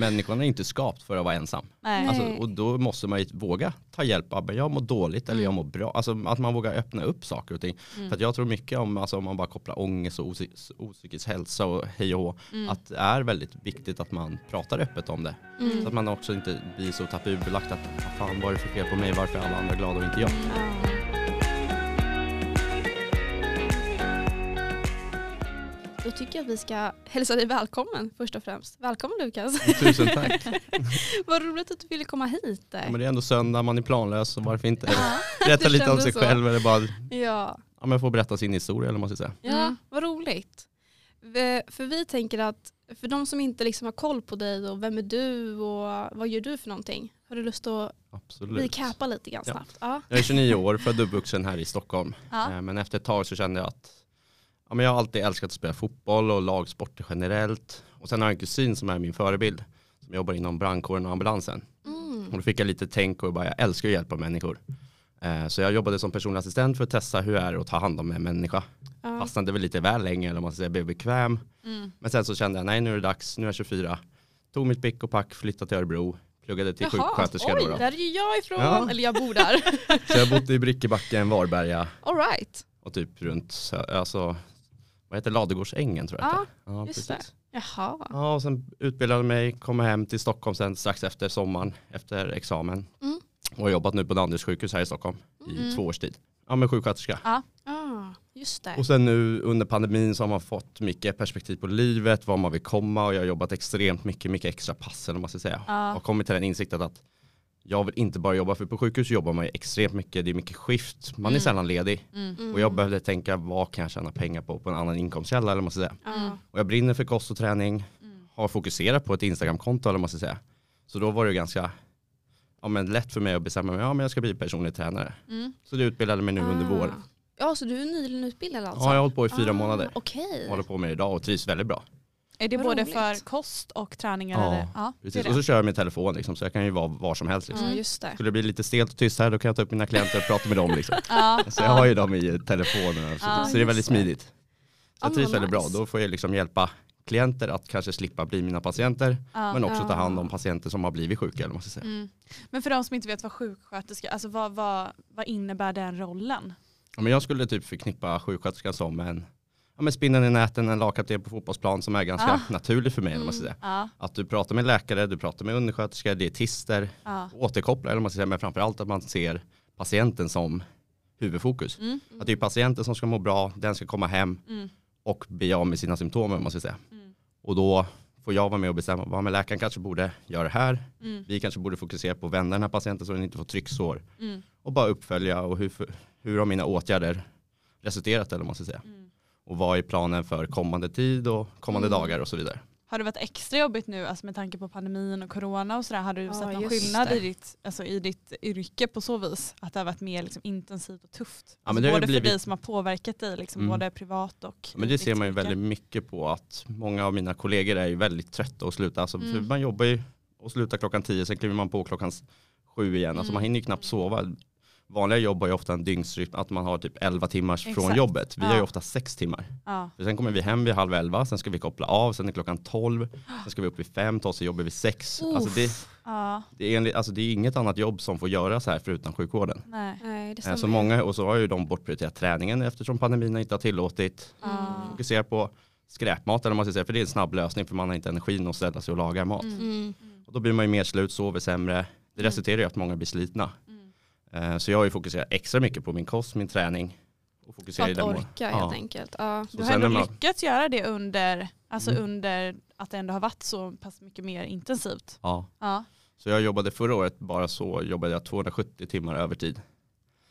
Människan är inte skapt för att vara ensam. Alltså, och då måste man ju våga ta hjälp av, jag mår dåligt eller jag mår bra. Alltså att man vågar öppna upp saker och ting. För att jag tror mycket om, alltså, om man bara kopplar ångest och opsykisk hälsa och hej och hå, att det är väldigt viktigt att man pratar öppet om det. Mm. Så att man också inte blir så tabubelagt att "Vad fan vad är det för fel på mig, varför är alla andra glada och inte jag? Då tycker jag att vi ska hälsa dig välkommen först och främst. Välkommen Lukas. Tusen tack. Vad roligt att du ville komma hit. Ja, men det är ändå söndag, man är planlös så varför inte berätta lite om sig så. själv eller bara Ja. ja, men få berätta sin historia eller vad man ska säga. Ja, Mm. vad roligt. För vi tänker att för de som inte liksom har koll på dig och vem är du och vad gör du för någonting? Har du lust att Absolut. recapa lite grann Ja. snabbt? Ja. Jag är 29 år, född och uppvuxen här i Stockholm. Ja. Eh, Men efter ett tag så kände jag att ja, men jag har alltid älskat att spela fotboll och lagsporter generellt. Och sen har jag en kusin som är min förebild. Som jobbar inom brandkåren och ambulansen. Mm. Och då fick jag lite tänk och bara, jag älskar att hjälpa människor. Eh, Så jag jobbade som personlig assistent för att testa hur det är att ta hand om en människa. Ja. Fastnade väl lite väl länge eller man ska säga, blev bekväm. Mm. Men sen så kände jag, nej nu är det dags, nu är jag 24. Tog mitt pick och pack, flyttade till Örebro. Pluggade till sjuksköterska oj, då. då. där är ju jag ifrån. Ja. Eller jag bor där. Så jag har bott i Brickebacken, Varberga All right. och typ runt, alltså, vad heter Ladugårdsängen tror jag Ja, ja just precis. Jaha. Ja, och sen utbildade mig, kom hem till Stockholm sen strax efter sommaren, efter examen. Mm. Och har jobbat nu på Danderyds sjukhus här i Stockholm i Mm. två års tid. Ja men sjuksköterska. Ah, just det. Och sen nu under pandemin så har man fått mycket perspektiv på livet, var man vill komma och jag har jobbat extremt mycket, mycket extra pass eller vad man ska säga. Ja. Och kommit till den insikten att jag vill inte bara jobba, för på sjukhus jobbar man ju extremt mycket, det är mycket skift, man är Mm. sällan ledig. Mm. Och jag behövde tänka, vad kan jag tjäna pengar på, på en annan inkomstkälla eller vad man ska säga. Ja. Och jag brinner för kost och träning, Mm. har fokuserat på ett Instagramkonto eller vad man ska säga. Så då var det ganska ja, men lätt för mig att bestämma mig, ja men jag ska bli personlig tränare. Mm. Så det utbildade mig nu under Ah. våren. Ja, så du är nyligen utbildad alltså? Ja, jag har hållit på i fyra Ah, månader. Okej. Håller på med det idag och trivs väldigt bra. Är det Vad både roligt. för kost och träningar? Ja, eller? ja är Precis. det. Och så kör jag med telefon liksom, så jag kan ju vara var som helst. Liksom. Ja, just det. Skulle det bli lite stelt och tyst här då kan jag ta upp mina klienter och prata med dem. Liksom. Ja, Så jag har ju dem i telefonen så, Ja, så det är väldigt smidigt. Så Ja, jag trivs väldigt bra. Då får jag liksom hjälpa klienter att kanske slippa bli mina patienter ja. men också ta Ja. hand om patienter som har blivit sjuka. Eller ska säga. Mm. Men för de som inte vet vad sjuksköterska, alltså vad, vad, vad innebär den rollen? Ja, men jag skulle typ förknippa sjuksköterskan som en ja, men spinnen i näten, en lagkapten på fotbollsplan som är ganska Ah. naturlig för mig. Vad man säga. Ja, Att du pratar med läkare, du pratar med undersköterskor, dietister, ja. återkopplar, eller man säga, men framförallt att man ser patienten som huvudfokus. Mm. Att det är patienten som ska må bra, den ska komma hem Mm. och bli av med sina symptom. om Man ska säga. Mm. Och då får jag vara med och bestämma, vad med läkaren kanske borde göra det här. Mm. Vi kanske borde fokusera på att vända den här patienten så den inte får trycksår. Mm. Och bara uppfölja och hur, hur har mina åtgärder resulterat eller man ska säga. Och vad är planen för kommande tid och kommande Mm. dagar och så vidare. Har det varit extra jobbigt nu alltså med tanke på pandemin och corona och sådär? Har du Ja, sett någon skillnad det. i ditt, alltså i ditt yrke på så vis? Att det har varit mer liksom intensivt och tufft? Ja, alltså både blivit- för dig som har påverkat dig, liksom, Mm. både privat och Men det ser man ju yrke. väldigt mycket på att många av mina kollegor är ju väldigt trötta och slutar. Alltså, för Mm. man jobbar ju och slutar klockan tio, sen kliver man på klockan sju igen. Alltså Mm. man hinner ju knappt sova. Vanliga jobb har ju ofta en dygnsrytm, att man har typ 11 timmars från Exakt. jobbet. Vi Ja. har ju ofta sex timmar. Ja. För sen kommer vi hem vid halv elva, sen ska vi koppla av, sen är klockan tolv, sen ska vi upp vid fem, ta oss till jobbet vid sex. Uff. Alltså det, Ja, det, är enligt, alltså det är inget annat jobb som får göras här förutom sjukvården. nej. Nej, det Eh. Så många, och så har ju de bortprioriterat träningen eftersom pandemin inte har tillåtit. Ja. Fokusera på skräpmat eller man ska säga, för det är en snabb lösning för man har inte energin att ställa sig och laga mat. Mm. Mm. Och då blir man ju mer slut, sover sämre. Det resulterar i att många blir slitna. Eh, Så jag har ju fokuserat extra mycket på min kost, min träning och För fokuserar i att orka Ja. helt enkelt. Ja. Du har ändå man- lyckats göra det under, alltså Mm. under att det ändå har varit så pass mycket mer intensivt. Ja. Ja. Så jag jobbade förra året, bara så jobbade jag 270 timmar övertid.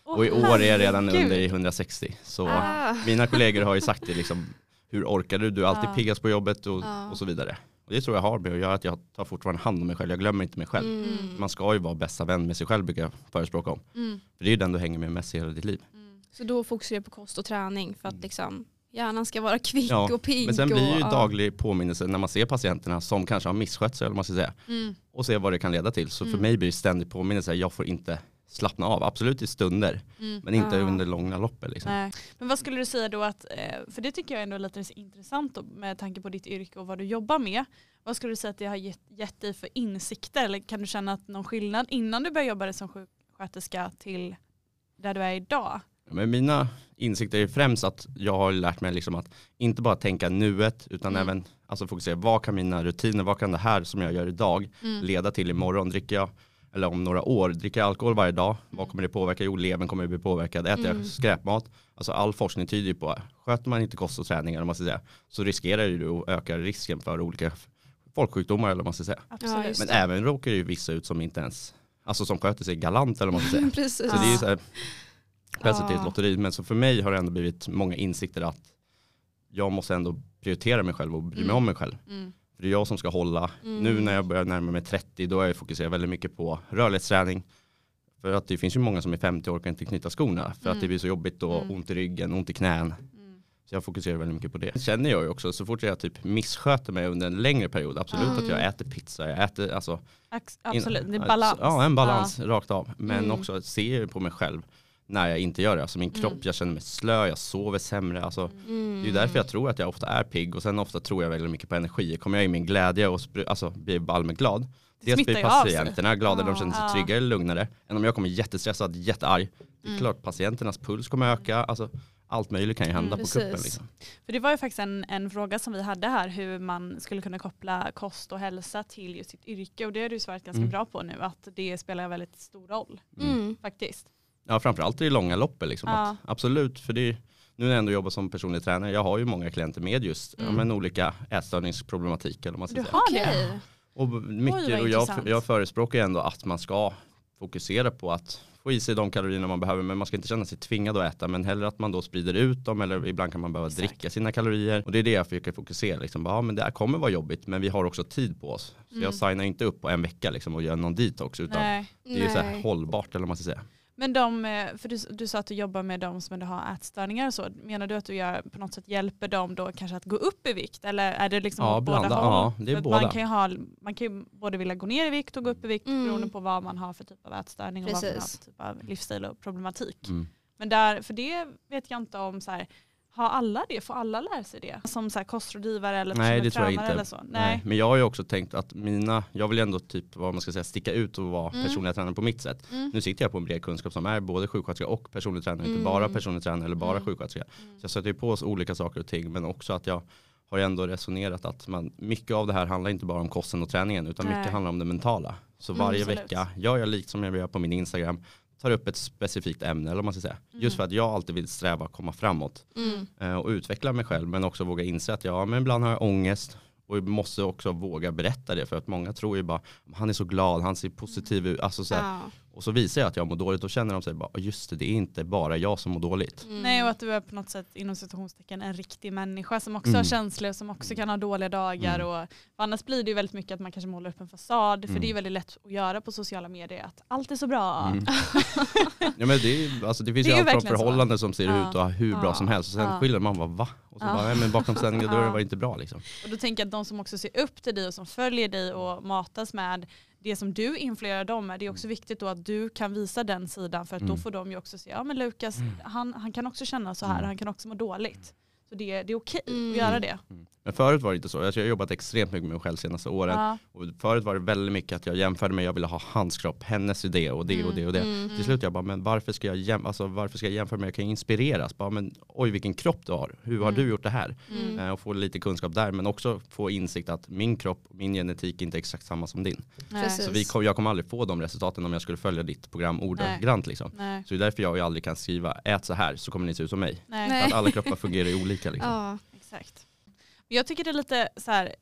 Åh, och i år är jag redan herregud. under i 160. Så Ah. mina kollegor har ju sagt det liksom, hur orkar du? Du är alltid Ja. piggast på jobbet och, Ja. och så vidare. Och det tror jag har med att göra att jag tar fortfarande hand om mig själv. Jag glömmer inte mig själv. Mm. Man ska ju vara bästa vän med sig själv brukar jag förespråka om. Mm. För det är ju den du hänger med mest i hela ditt liv. Mm. Så då fokuserar du på kost och träning för att liksom hjärnan ska vara kvick Ja, och pigg. Men sen blir det ju och, daglig påminnelse när man ser patienterna som kanske har misskött sig eller man ska säga. Mm. Och ser vad det kan leda till. Så för Mm. mig blir det ständigt påminnelse, jag får inte slappna av. Absolut i stunder, Mm. men inte Ja. under långa loppet. Liksom. Men vad skulle du säga då att, eh, för det tycker jag ändå är lite intressant då, med tanke på ditt yrke och vad du jobbar med. Vad skulle du säga att det har gett, gett dig för insikter eller kan du känna att någon skillnad innan du började jobba som sjuksköterska till där du är idag? Men mina insikter är främst att jag har lärt mig liksom att inte bara tänka nuet utan Mm. även alltså fokusera vad kan mina rutiner, vad kan det här som jag gör idag Mm. leda till imorgon? Dricker jag, eller om några år, dricker jag alkohol varje dag? Vad kommer det påverka? Jo, levern kommer att bli påverkad. Äter Mm. jag skräpmat? Alltså all forskning tyder ju på, sköter man inte kost och träning eller man ska säga, så riskerar du att öka risken för olika folksjukdomar eller man ska säga. Absolut. Men även råkar ju vissa ut som inte ens, alltså som sköter sig galant eller vad man ska säga. Precis. Så det är ju så här, det Ja. ett lotteri, men så för mig har det ändå blivit många insikter att jag måste ändå prioritera mig själv och bry mig Mm. om mig själv. Mm. För det är jag som ska hålla. Mm. Nu när jag börjar närma mig 30 då är jag fokuserat väldigt mycket på rörlighetsträning. För att det finns ju många som är 50 och orkar inte knyta skorna för att Mm. det blir så jobbigt och Mm. ont i ryggen, ont i knän. Mm. Så jag fokuserar väldigt mycket på det. Det känner jag ju också, så fort jag typ missköter mig under en längre period, absolut Mm. att jag äter pizza, jag äter alltså Absolut, det är Ja, balans. Ja, en balans rakt av. Men Mm. också ser på mig själv när jag inte gör det. Alltså min kropp, Mm. jag känner mig slö, jag sover sämre. Alltså, Mm. Det är ju därför jag tror att jag ofta är pigg och sen ofta tror jag väldigt mycket på energi. Kommer jag i min glädje och alltså, blir allmänt glad. Dels smittar blir patienterna glada, de känner sig Ja. tryggare, lugnare. Än om jag kommer jättestressad, jättearg. Det är Mm. klart patienternas puls kommer öka. Alltså, allt möjligt kan ju hända Mm. på kuppen. Liksom. För det var ju faktiskt en, en fråga som vi hade här hur man skulle kunna koppla kost och hälsa till just sitt yrke och det har du svarat ganska Mm. bra på nu att det spelar väldigt stor roll Mm. Mm. faktiskt. Ja, framförallt i det långa loppet. Liksom. Ja. Absolut, för det är, nu när jag ändå jobbar som personlig tränare, jag har ju många klienter med just ja, Mm. men olika ätstörningsproblematik. Eller man ska Du säga. har det? Och, mycket, Oj, och jag, jag förespråkar ändå att man ska fokusera på att få i sig de kalorierna man behöver men man ska inte känna sig tvingad att äta men hellre att man då sprider ut dem eller ibland kan man behöva Exakt. dricka sina kalorier och det är det jag försöker fokusera liksom. ja, men det här kommer vara jobbigt men vi har också tid på oss så Mm. jag signar inte upp på en vecka liksom, och gör någon detox utan Nej. det är så här hållbart eller vad man ska säga. Men de, eh, för du, du sa att du jobbar med de som ändå har ätstörningar och så. Menar du att du gör, på något sätt hjälper dem då kanske att gå upp i vikt? Eller är det liksom Ja, båda blanda. håll? Ja, det är För båda. Man kan, ju ha, man kan ju både vilja gå ner i vikt och gå upp i vikt Mm. beroende på vad man har för typ av ätstörning och vad man har Precis. för typ av livsstil och problematik. Mm. Men där, för det vet jag inte om så här, har alla det? Får alla lära sig det? Som så här kostrådgivare eller Nej det tror jag inte. eller så? Nej. Nej. Men jag har ju också tänkt att mina, jag vill ändå typ vad man ska säga sticka ut och vara Mm. personlig tränare på mitt sätt. Mm. Nu sitter jag på en bred kunskap som är både sjuksköterska och personlig tränare, Mm. inte bara personlig tränare eller bara Mm. sjuksköterska. Mm. Så jag sätter ju på oss olika saker och ting men också att jag har ändå resonerat att man, mycket av det här handlar inte bara om kosten och träningen utan Nej. mycket handlar om det mentala. Så Mm, varje absolut. vecka gör jag likt som jag gör på min Instagram, tar upp ett specifikt ämne eller vad man ska säga. Mm. Just för att jag alltid vill sträva att komma framåt Mm. eh, och utveckla mig själv men också våga inse att ja, men ibland har jag ångest och måste också våga berätta det för att många tror ju bara han är så glad, han ser positiv ut. Alltså så här, Ja. Och så visar jag att jag mår dåligt och känner de sig bara just det, det är inte bara jag som mår dåligt. Mm. Nej och att du är på något sätt inom situationstecken en riktig människa som också Mm. har känslor som också kan ha dåliga dagar. Mm. Och, annars blir det ju väldigt mycket att man kanske målar upp en fasad. För Mm. det är ju väldigt lätt att göra på sociala medier att allt är så bra. Mm. ja, men det, är, alltså, det finns Det ju allt från förhållanden som ser Ja. ut och hur bra Ja. som helst och sen Ja. skiljer man bara va? Och så Ja. bara, nej, men bakom sändningen då var det inte bra liksom. Och då tänker jag att de som också ser upp till dig och som följer dig och matas med det som du influerar dem med, det är också viktigt då att du kan visa den sidan för att då Mm. får de ju också se, ja men Lukas, Mm. han, han kan också känna så här, Mm. han kan också må dåligt. Så det, det är okej Mm. att göra det. Men förut var det inte så. Jag har jobbat extremt mycket med mig själv de senaste åren. Ja. Och förut var det väldigt mycket att jag jämförde mig, jag ville ha hans kropp, hennes idé och det och det och det. Mm. Till slut jag bara, men varför ska jag, jäm alltså, varför ska jag jämföra mig? Jag kan ju inspireras. Bara, men, oj vilken kropp du har, hur har Mm. du gjort det här? Mm. Eh, och få lite kunskap där men också få insikt att min kropp min genetik inte är exakt samma som din. Nej. Så vi kom, jag kommer aldrig få de resultaten om jag skulle följa ditt program ordagrant. Liksom. Nej. Så det är därför jag aldrig kan skriva ät så här så kommer ni se ut som mig. Nej. Att alla kroppar fungerar ju olika. Liksom. Ja. Exakt. Men jag tycker det är lite så här,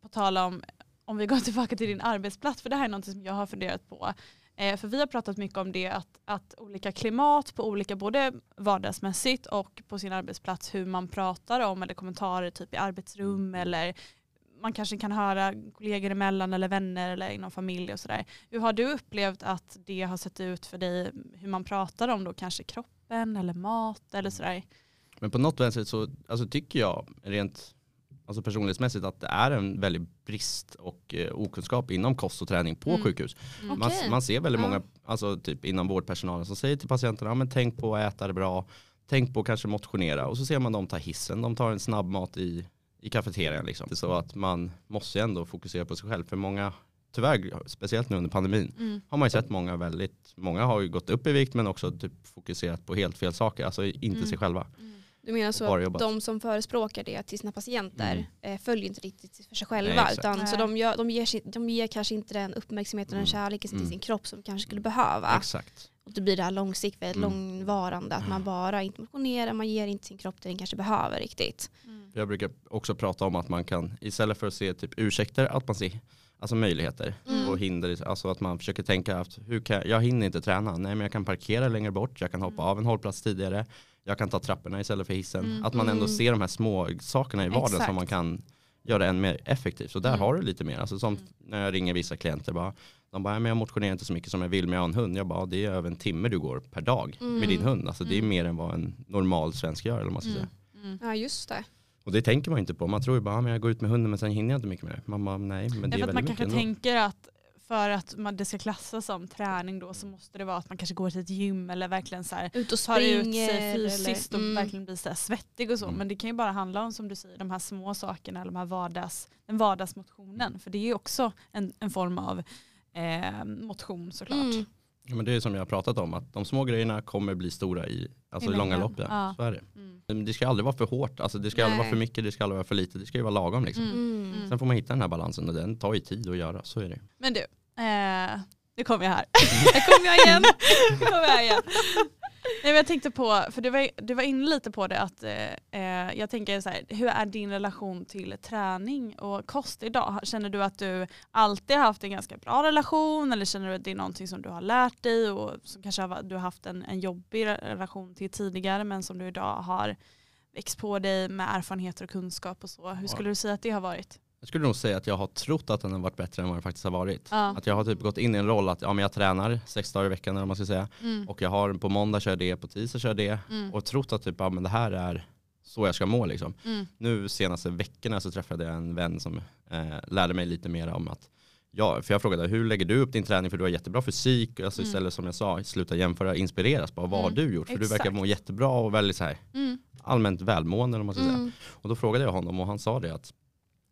på tal om, om vi går tillbaka till din arbetsplats, för det här är något som jag har funderat på. Eh, för vi har pratat mycket om det, att, att olika klimat på olika, både vardagsmässigt och på sin arbetsplats, hur man pratar om eller kommentarer typ i arbetsrum eller man kanske kan höra kollegor emellan eller vänner eller inom familj och sådär. Hur har du upplevt att det har sett ut för dig, hur man pratar om då kanske kroppen eller mat eller sådär? Men på något vänster så alltså, tycker jag rent alltså personlighetsmässigt att det är en väldig brist och eh, okunskap inom kost och träning på Mm. sjukhus. Mm. Man, Okej. man ser väldigt Ja. många alltså typ inom vårdpersonalen som säger till patienterna, ja, men tänk på att äta det bra, tänk på att kanske motionera och så ser man dem ta hissen, de tar en snabbmat i, i kafeterian liksom. Så att man måste ändå fokusera på sig själv för många tyvärr, speciellt nu under pandemin, Mm. har man ju sett många väldigt, många har ju gått upp i vikt men också typ fokuserat på helt fel saker, alltså inte Mm. sig själva. Du menar så att de som förespråkar det till sina patienter Mm. eh, följer inte riktigt för sig själva. Nej, utan, så de, gör, de, ger, de ger kanske inte den uppmärksamheten och den Mm. kärleken till Mm. sin kropp som de kanske skulle behöva. Exakt. Och det blir det här långsiktiga, Mm. långvarande. Att man bara inte motionerar, man ger inte sin kropp det den kanske behöver riktigt. Mm. Jag brukar också prata om att man kan, istället för att se typ ursäkter, att man ser alltså möjligheter Mm. och hinder. Alltså att man försöker tänka att hur kan, jag- jag hinner inte träna, nej men jag kan parkera längre bort, jag kan hoppa Mm. av en hållplats tidigare, jag kan ta trapporna istället för hissen. Mm. Att man ändå Mm. ser de här små sakerna i vardagen Exakt. som man kan göra än mer effektivt. Så där Mm. har du lite mer. Alltså som Mm. när jag ringer vissa klienter, bara, de bara, "Ja, men jag motionerar inte så mycket som jag vill men jag har en hund. Jag bara, "Ja, det är över en timme du går per dag Mm. med din hund. Alltså det är Mm. mer än vad en normal svensk gör. Eller vad man ska Mm. säga. Mm. Ja just det. Och det tänker man inte på. Man tror ju bara, "Ja, men jag går ut med hunden men sen hinner jag inte mycket mer. Man bara, nej men det Ja, är för att man kanske ändå. tänker att för att man, det ska klassas som träning då så måste det vara att man kanske går till ett gym eller verkligen så här, Ut och tar ut springer. sig fysiskt eller, och mm. verkligen blir så här svettig och så. Mm. Men det kan ju bara handla om som du säger de här små sakerna eller de här vardags, den vardagsmotionen. För det är ju också en, en form av eh, motion såklart. Mm. Ja, men det är som jag har pratat om, att de små grejerna kommer bli stora i, alltså I i långa lopp. Ja. Ja. Så är det. Mm. Men det ska aldrig vara för hårt, alltså det ska aldrig vara Nej. för mycket, det ska aldrig vara för lite, det ska ju vara lagom liksom. Mm. Mm. Mm. Sen får man hitta den här balansen och den tar ju tid att göra, så är det. Men du, eh, nu kommer jag här. Där kommer jag igen. Nu kommer jag igen. Nej, men jag tänkte på, för du var, du var inne lite på det, att eh, eh, jag tänker så här, hur är din relation till träning och kost idag? Känner du att du alltid har haft en ganska bra relation eller känner du att det är någonting som du har lärt dig och som kanske har, du har haft en, en jobbig relation till tidigare men som du idag har växt på dig med erfarenheter och kunskap och så. Hur skulle du säga att det har varit? Jag skulle nog säga att jag har trott att den har varit bättre än vad den faktiskt har varit. Ja. Att jag har typ gått in i en roll att ja, men jag tränar sex dagar i veckan eller vad man ska säga. Mm. Och jag har på måndag kör det, på tisdag kör det. Mm. Och trott att typ, ja, men det här är så jag ska må liksom. Mm. Nu senaste veckorna så träffade jag en vän som eh, lärde mig lite mer om att Ja, för jag frågade hur lägger du upp din träning för du har jättebra fysik. Alltså Mm. istället som jag sa, sluta jämföra, inspireras. Bara, vad har Mm, du gjort? För du verkar exakt. må jättebra och väldigt så här, Mm. allmänt välmående. Om man ska säga. Mm. Och då frågade jag honom och han sa det att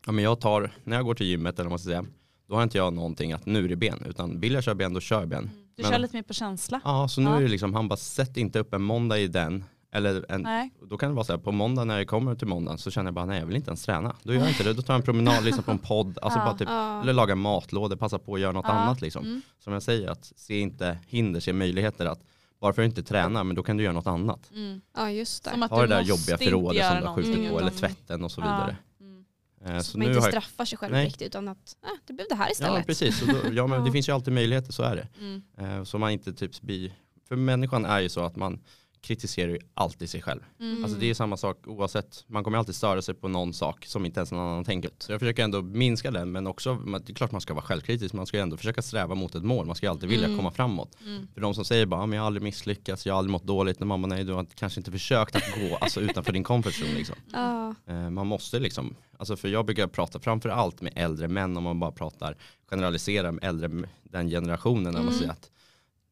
ja, men jag tar, när jag går till gymmet eller vad man ska säga, då har inte jag någonting att nu är det ben. Utan vill jag köra ben då kör jag ben. Du Men- kör lite mer på känsla? Ja, så nu Ja. är det liksom, han bara sätt inte upp en måndag i den. Eller en, Nej. då kan det vara så här, på måndag när jag kommer till måndagen så känner jag bara nej jag vill inte ens träna. Då gör jag inte det, då tar jag en promenad, lyssnar på en podd, alltså Ja. bara typ, Ja. eller laga matlådor, passa på att göra något Ja. annat liksom. Mm. Som jag säger, att se inte hinder, se möjligheter att bara för att inte träna, men då kan du göra något annat. Mm. ja just det. Som att Ha det du där jobbiga förrådet som du har skjutit på, eller tvätten och så Ja. vidare. Eh, så Så man inte har jag, straffar sig själv Nej. riktigt utan att äh, det blev det här istället. ja precis, då, ja, men det finns ju alltid möjligheter, så är det. Mm. Eh, Så man inte typ blir, för människan är ju så att man kritiserar ju alltid sig själv. Mm. Alltså det är samma sak oavsett, man kommer alltid störa sig på någon sak som inte ens någon annan tänker. Så jag försöker ändå minska den men också, det är klart man ska vara självkritisk, man ska ju ändå försöka sträva mot ett mål, man ska ju alltid vilja Mm. komma framåt. Mm. För de som säger bara, "Ja, men jag har aldrig misslyckats, jag har aldrig mått dåligt, när mamma nej du har kanske inte försökt att gå alltså, utanför din comfort zone liksom. Eh, Man måste liksom, alltså för jag brukar prata framför allt med äldre män om man bara pratar, generaliserar med äldre, den generationen, när man Mm. säger att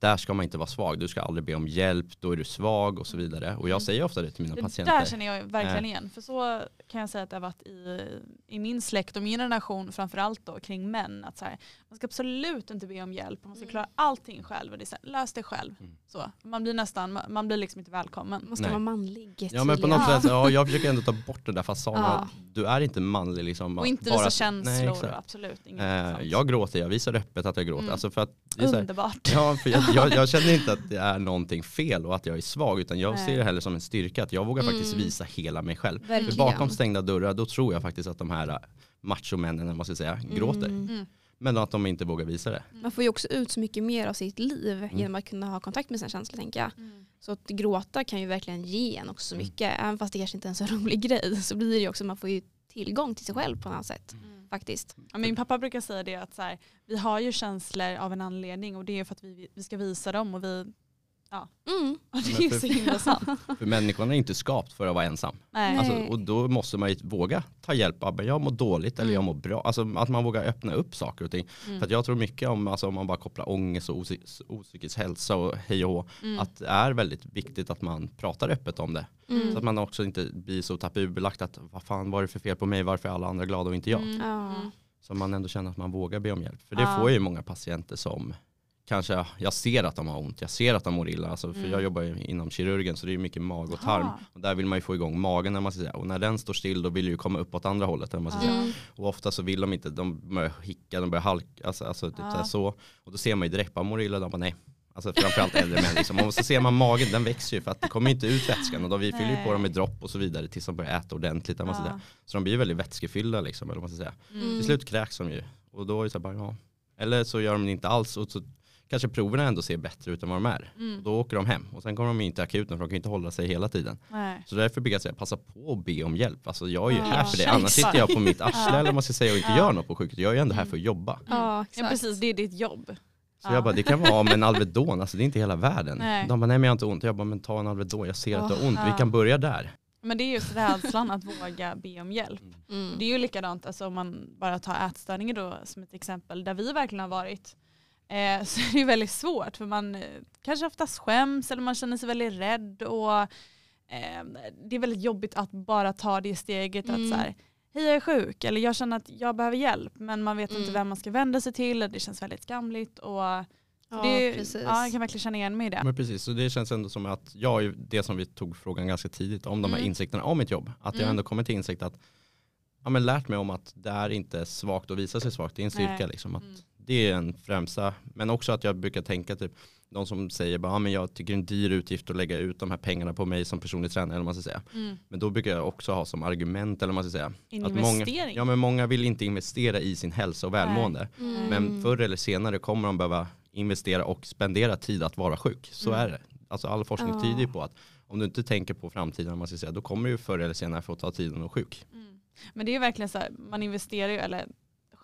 där ska man inte vara svag, du ska aldrig be om hjälp, då är du svag och så vidare. Och jag Mm. säger ofta det till mina Det patienter. där känner jag verkligen Eh. igen. För så kan jag säga att det har varit i, i min släkt och min generation framförallt då kring män. Att så här, man ska absolut inte be om hjälp. Man ska Mm. klara allting själv. Och det här, lös det själv. Mm. Så, man blir nästan, man- blir liksom inte välkommen. Man ska Nej. vara manlig. Ja men på något sätt, ja, jag försöker ändå ta bort den där fasaden. Ja. Du är inte manlig liksom. Och inte bara visa känslor. Nej, absolut inget Eh, jag gråter, jag visar öppet att jag gråter. Mm. Alltså för att det är så här, Underbart. Ja, för jag, jag, jag känner inte att det är någonting fel och att jag är svag utan jag Nej. ser det hellre som en styrka att jag vågar Mm. faktiskt visa hela mig själv. För bakom stängda dörrar då tror jag faktiskt att de här äh, machomännen, eller vad man ska säga, gråter. Mm. Mm. Men att de inte vågar visa det. Man får ju också ut så mycket mer av sitt liv Mm. genom att kunna ha kontakt med sina känslor tänker jag. Mm. Så att gråta kan ju verkligen ge en också så Mm. mycket. Även fast det kanske inte är en så rolig grej så blir det ju också, man får ju tillgång till sig själv på något sätt. Mm. Faktiskt. Ja, min pappa brukar säga det att så här, vi har ju känslor av en anledning och det är för att vi, vi ska visa dem och vi Mm. Och det är ju Men så för- himla sant. För människan är inte skapt för att vara ensam. Nej. Alltså, och då måste man ju våga ta hjälp av, men jag mår dåligt eller jag mår bra. Alltså att man vågar öppna upp saker och ting. Mm. För att jag tror mycket om, alltså, om man bara kopplar ångest och opsykisk hälsa och hej och hå, Mm. att det är väldigt viktigt att man pratar öppet om det. Mm. Så att man också inte blir så tabubelagt att vad fan var det för fel på mig, varför är alla andra glada och inte jag? Mm. Ja. Mm. Så man ändå känner att man vågar be om hjälp. För det Ja. får ju många patienter som kanske, jag ser att de har ont, jag ser att de mår illa. Alltså, för Mm. jag jobbar ju inom kirurgen så det är mycket mag och tarm. Aha. Och där vill man ju få igång magen när man ska säga. Och när den står still då vill det ju komma upp åt andra hållet. När man ska. Mm. Och ofta så vill de inte, de börjar hicka, de börjar halka, alltså, alltså typ Ja. så. Och då ser man ju direkt, bara mår illa, de bara nej. Alltså framförallt äldre män liksom. Och så ser man magen, den växer ju för att det kommer inte ut vätskan. Och då vi fyller ju på dem med dropp och så vidare tills de börjar äta ordentligt. Man Ja. Så de blir ju väldigt vätskefyllda liksom, eller man ska säga. Mm. Till slut kräks de ju. Och då är det så här bara, ja. Eller så gör de det inte alls och så kanske proverna ändå ser bättre ut än vad de är. Och Mm. då åker de hem och sen kommer de in till akuten för de kan inte hålla sig hela tiden. Nej. Så därför brukar jag säga, passa på att be om hjälp. Alltså jag är ju Ja, här för det, exakt. annars sitter jag på mitt arsle Ja. eller man ska säga och inte Ja. gör något på sjukhuset. Jag är ju ändå här för att jobba. Ja, Ja exakt. precis, det är ditt jobb. Så Ja. jag bara, det kan vara med en Alvedon, alltså det är inte hela världen. Nej. De bara, nej men jag har inte ont. Jag bara, men ta en Alvedon, jag ser att du har ont, vi kan börja där. Men det är just rädslan att våga be om hjälp. Mm. Det är ju likadant alltså, om man bara tar ätstörningar då som ett exempel där vi verkligen har varit. Eh, så är det ju väldigt svårt för man eh, kanske oftast skäms eller man känner sig väldigt rädd och eh, det är väldigt jobbigt att bara ta det steget Mm. att så här, hej jag är sjuk eller jag känner att jag behöver hjälp men man vet inte Mm. vem man ska vända sig till och det känns väldigt skamligt och Ja, det, precis. ja, jag kan verkligen känna igen mig i det. Men precis, så det känns ändå som att jag, är det som vi tog frågan ganska tidigt om de här Mm. insikterna om mitt jobb, att jag Mm. ändå kommer till insikt att ja, men lärt mig om att det är inte svagt att visa sig svagt, det är en styrka liksom. Att Mm. Det är en främsta, men också att jag brukar tänka typ, de som säger bara, ja, men jag tycker det är en dyr utgift att lägga ut de här pengarna på mig som personlig tränare, eller man ska säga. Mm. Men då brukar jag också ha som argument, eller man ska säga, att många, ja, men många vill inte investera i sin hälsa och välmående. Mm. Men förr eller senare kommer de behöva investera och spendera tid att vara sjuk. Så Mm. är det. Alltså all forskning Ja. tyder på att om du inte tänker på framtiden, man ska säga, då kommer du förr eller senare få ta tiden och sjuk. Mm. Men det är ju verkligen så här, man investerar ju, eller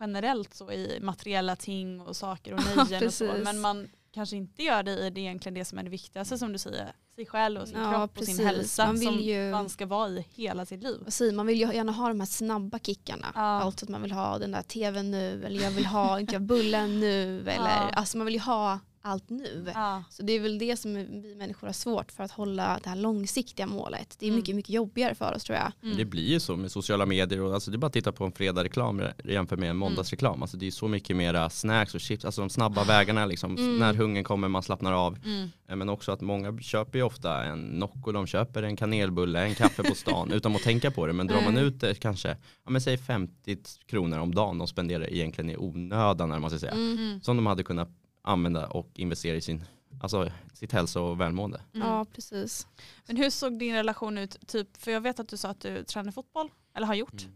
generellt så i materiella ting och saker och Ja, nöjen och så. precis. Men man kanske inte gör det i det egentligen det som är det viktigaste som du säger. Sig själv och sin Ja, kropp och precis. sin hälsa Man vill som ju- man ska vara i hela sitt liv. Säger man? vill ju gärna ha de här snabba kickarna. Ja. Alltså att man vill ha den där tvn nu eller jag vill ha bullen nu. Eller, Ja. Alltså man vill ju ha allt nu. Ja. Så det är väl det som vi människor har svårt för att hålla det här långsiktiga målet. Det är Mm. mycket, mycket jobbigare för oss tror jag. Men Det blir ju så med sociala medier och alltså det är bara att titta på en fredagsreklam jämfört med en måndagsreklam. Alltså det är så mycket mera snacks och chips, alltså de snabba vägarna liksom. Mm. När hungern kommer, man slappnar av. Mm. Eh, Men också att många köper ju ofta en Nocco, de köper en kanelbulle, en kaffe på stan utan att tänka på det. Men drar man ut det kanske, ja men säg 50 kronor om dagen de spenderar egentligen i onödan vad man ska säga. Mm. Mm. Som de hade kunnat använda och investera i sin, alltså, sitt hälsa och välmående. Mm. Ja precis. Men hur såg din relation ut? Typ, för jag vet att du sa att du tränar fotboll, eller har gjort. Mm.